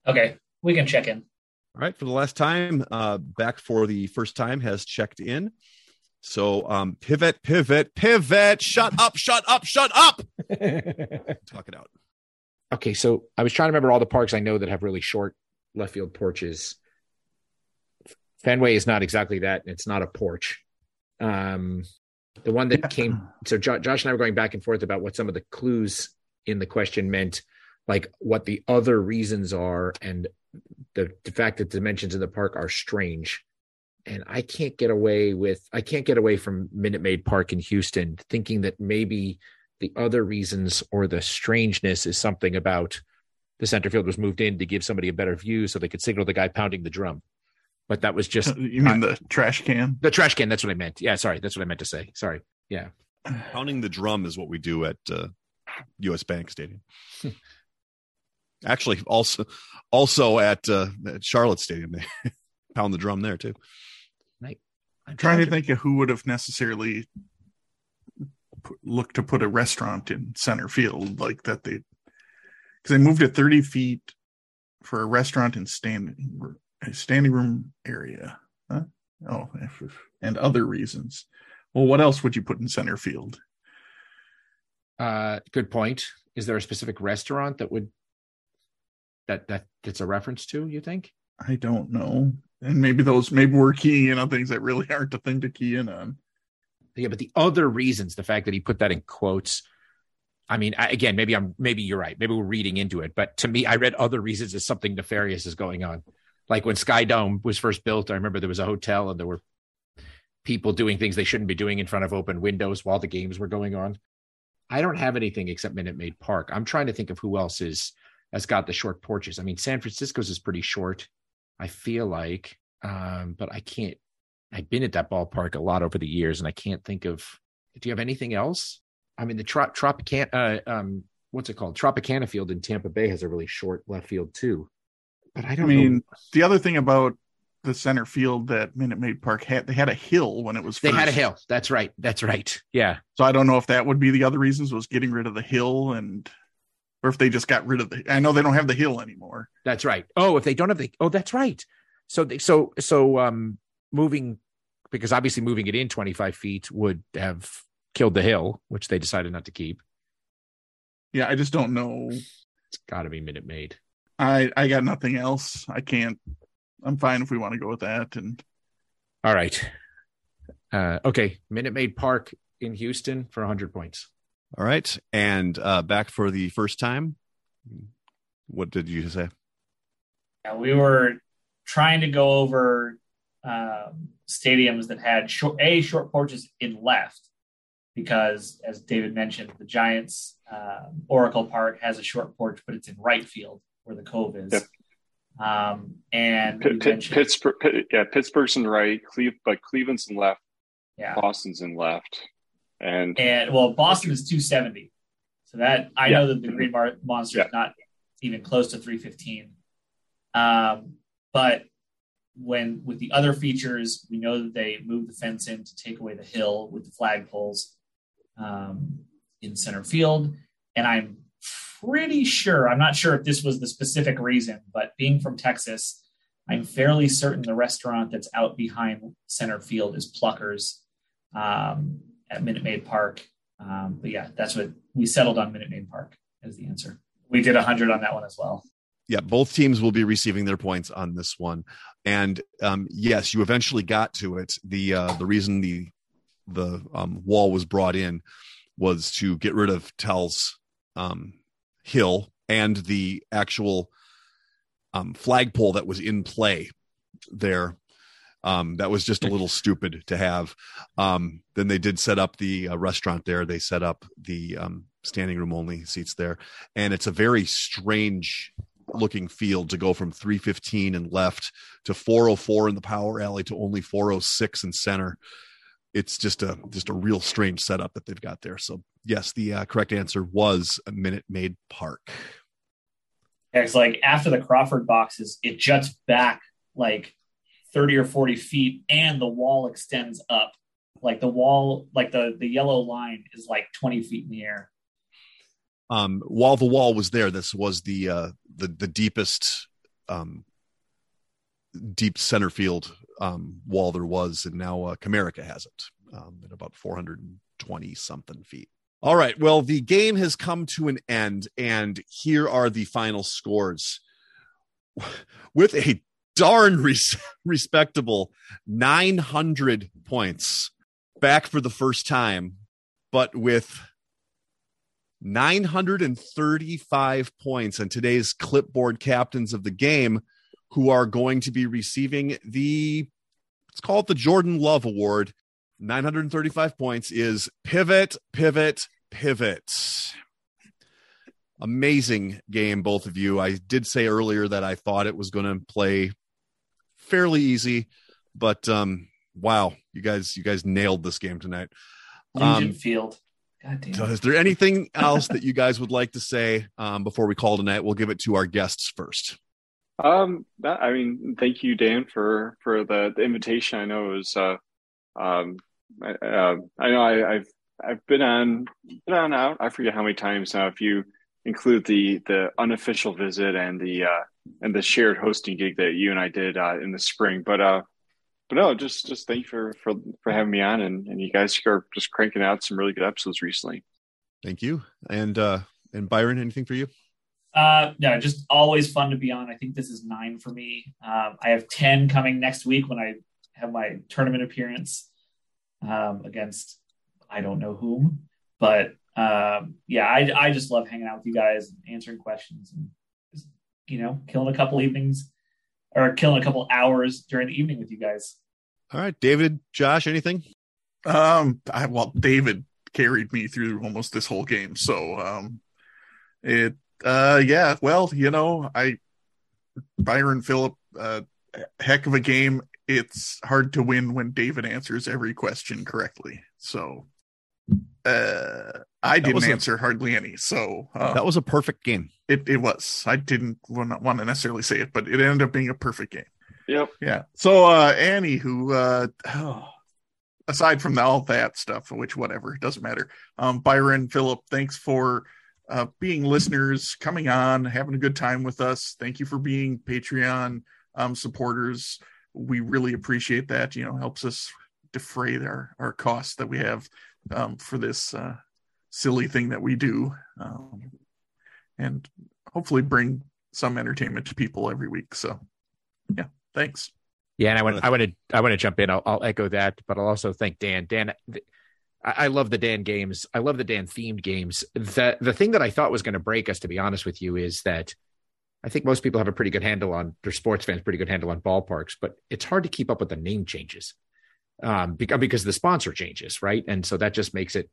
Okay, we can check in. All right, for the last time, uh, back for the first time has checked in. So um, pivot, pivot, pivot. Shut up, shut up, shut up. Talk it out. Okay, so I was trying to remember all the parks I know that have really short left field porches. Fenway is not exactly that. It's not a porch. Um, the one that came, so jo- Josh and I were going back and forth about what some of the clues in the question meant, like what the other reasons are, and the, the fact that dimensions in the park are strange. And I can't get away with, I can't get away from Minute Maid Park in Houston thinking that maybe the other reasons or the strangeness is something about the center field was moved in to give somebody a better view so they could signal the guy pounding the drum. But that was just You mean the trash can? the trash can. That's what I meant. Yeah, sorry. That's what I meant to say. Sorry. Yeah. Pounding the drum is what we do at uh, U.S. Bank Stadium. Actually, also also at, uh, at Charlotte Stadium, they pound the drum there too. I'm trying to think of who would have necessarily put, looked to put a restaurant in center field like that. They because they moved it 30 feet for a restaurant in standing standing room area. Huh? Oh, and other reasons. Well, what else would you put in center field? Uh, good point. Is there a specific restaurant that would that that that's a reference to? You think? I don't know. And maybe those maybe we're keying in on things that really aren't the thing to key in on. Yeah, but the other reasons, the fact that he put that in quotes. I mean, I, again, maybe I'm maybe you're right. Maybe we're reading into it, but to me, I read other reasons as something nefarious is going on. Like when Sky Dome was first built, I remember there was a hotel and there were people doing things they shouldn't be doing in front of open windows while the games were going on. I don't have anything except Minute Maid Park. I'm trying to think of who else is has got the short porches. I mean, San Francisco's is pretty short. I feel like, um, but I can't. I've been at that ballpark a lot over the years, and I can't think of. Do you have anything else? I mean, the Trop- Tropicana, uh, um, what's it called? Tropicana Field in Tampa Bay has a really short left field too. But I I don't mean, know. the other thing about the center field that Minute Maid Park had, they had a hill when it was. They had a hill. That's right. That's right. Yeah. So I don't know if that would be the other reasons was getting rid of the hill and, or if they just got rid of the. I know they don't have the hill anymore. That's right. Oh, if they don't have the oh, that's right. So they, so so um moving because obviously moving it in 25 feet would have killed the hill, which they decided not to keep. Yeah, I just don't know. It's got to be Minute Maid. I I got nothing else. I can't. I'm fine if we want to go with that. And All right. Uh, okay, Minute Maid Park in Houston for 100 points. All right, and uh, back for the first time. What did you say? Yeah, we were trying to go over um, stadiums that had short, a short porches in left, because as David mentioned, the Giants um, Oracle Park has a short porch, but it's in right field where the Cove is. Yep. Um, and we Pitt, Pitt, mentioned- Pittsburgh, Pitt, yeah, Pittsburgh's in right, Cleve, but Cleveland's in left, yeah, Boston's in left, and and well, Boston is 270, so that I Yeah. know that the Green Monster Yeah. is not even close to 315. Um, but when with the other features, we know that they moved the fence in to take away the hill with the flagpoles um, in center field, and I'm pretty sure I'm not sure if this was the specific reason, but being from Texas, I'm fairly certain the restaurant that's out behind center field is Pluckers um, at Minute Maid Park. Um, but yeah, that's what we settled on Minute Maid Park as the answer. We did 100 on that one as well. Yeah, both teams will be receiving their points on this one, and um, yes, you eventually got to it. the uh, The reason the the um, wall was brought in was to get rid of Tal's um, hill and the actual um, flagpole that was in play there. Um, that was just a little stupid to have. Um, then they did set up the uh, restaurant there. They set up the um, standing room only seats there, and it's a very strange looking field to go from 315 and left to 404 in the power alley to only 406 in center. It's just a just a real strange setup that they've got there. So yes, the uh, correct answer was a Minute Maid Park. It's like after the Crawford boxes, it juts back like 30 or 40 feet and the wall extends up. Like the wall, like the, the yellow line is like 20 feet in the air. Um, while the wall was there, this was the uh, the the deepest um, deep center field um, wall there was, and now uh, Comerica has it um, at about 420 something feet. All right. Well, the game has come to an end, and here are the final scores. With a darn res- respectable 900 points back for the first time, but with 935 points and today's clipboard captains of the game who are going to be receiving the let's call it the Jordan Love Award. 935 points is pivot, pivot, pivot. Amazing game, both of you. I did say earlier that I thought it was going to play fairly easy, but um, wow, you guys, you guys nailed this game tonight. Legion um, Field. God damn. So is there anything else that you guys would like to say um, before we call tonight? We'll give it to our guests first. Um, that, I mean, thank you, Dan, for for the, the invitation. I know it was, uh, um, I, uh, I know I, have I've been on been on out. I forget how many times now. If you include the the unofficial visit and the uh, and the shared hosting gig that you and I did uh, in the spring, but uh, but no, just just thank you for for for having me on, and and you guys are just cranking out some really good episodes recently. Thank you, and uh, and Byron, anything for you? Uh, no, just always fun to be on. I think this is nine for me. Um, I have ten coming next week when I have my tournament appearance um, against I don't know whom, but um, yeah, I I just love hanging out with you guys, and answering questions, and just, you know, killing a couple evenings or killing a couple hours during the evening with you guys. All right, David, Josh, anything? Um, I, well, David carried me through almost this whole game, so um, it, uh, yeah, well, you know, I Byron Philip, uh, heck of a game. It's hard to win when David answers every question correctly. So, uh, I didn't answer a, hardly any. So uh, that was a perfect game. It it was. I didn't want to necessarily say it, but it ended up being a perfect game. Yep. Yeah. So uh Annie, who uh oh, aside from all that stuff, which whatever, doesn't matter. Um Byron, Philip, thanks for uh being listeners, coming on, having a good time with us. Thank you for being Patreon um supporters. We really appreciate that. You know, helps us defray our our costs that we have um for this uh silly thing that we do. Um and hopefully bring some entertainment to people every week. So yeah. Thanks. Yeah, and I want I want to I want to jump in. I'll, I'll, echo that, but I'll also thank Dan. Dan, I, I love the Dan games. I love the Dan themed games. The the thing that I thought was going to break us, to be honest with you, is that I think most people have a pretty good handle on their sports fans, pretty good handle on ballparks, but it's hard to keep up with the name changes um, because the sponsor changes, right? And so that just makes it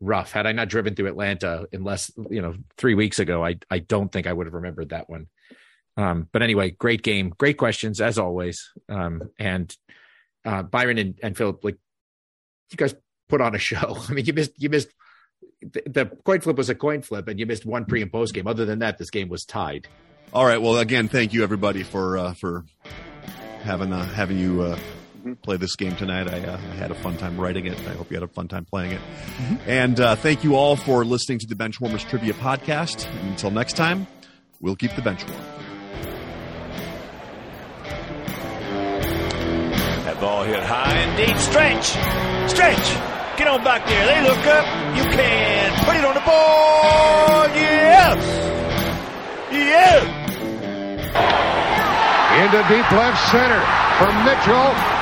rough. Had I not driven through Atlanta in less, you know, three weeks ago, I I don't think I would have remembered that one. Um, but anyway, great game, great questions as always. Um, and uh, Byron and, and Philip, like you guys put on a show. I mean, you missed you missed the, the coin flip was a coin flip, and you missed one pre and post game. Other than that, this game was tied. All right. Well, again, thank you everybody for uh, for having uh, having you uh, mm-hmm. play this game tonight. I, uh, I, had a fun time writing it. I hope you had a fun time playing it. Mm-hmm. And uh, thank you all for listening to the Benchwarmers Trivia Podcast. And until next time, we'll keep the bench warm. Ball hit high and deep. Stretch. Stretch. Get on back there. They look up. You can put it on the board. Yes. Yes. Into deep left center for Mitchell.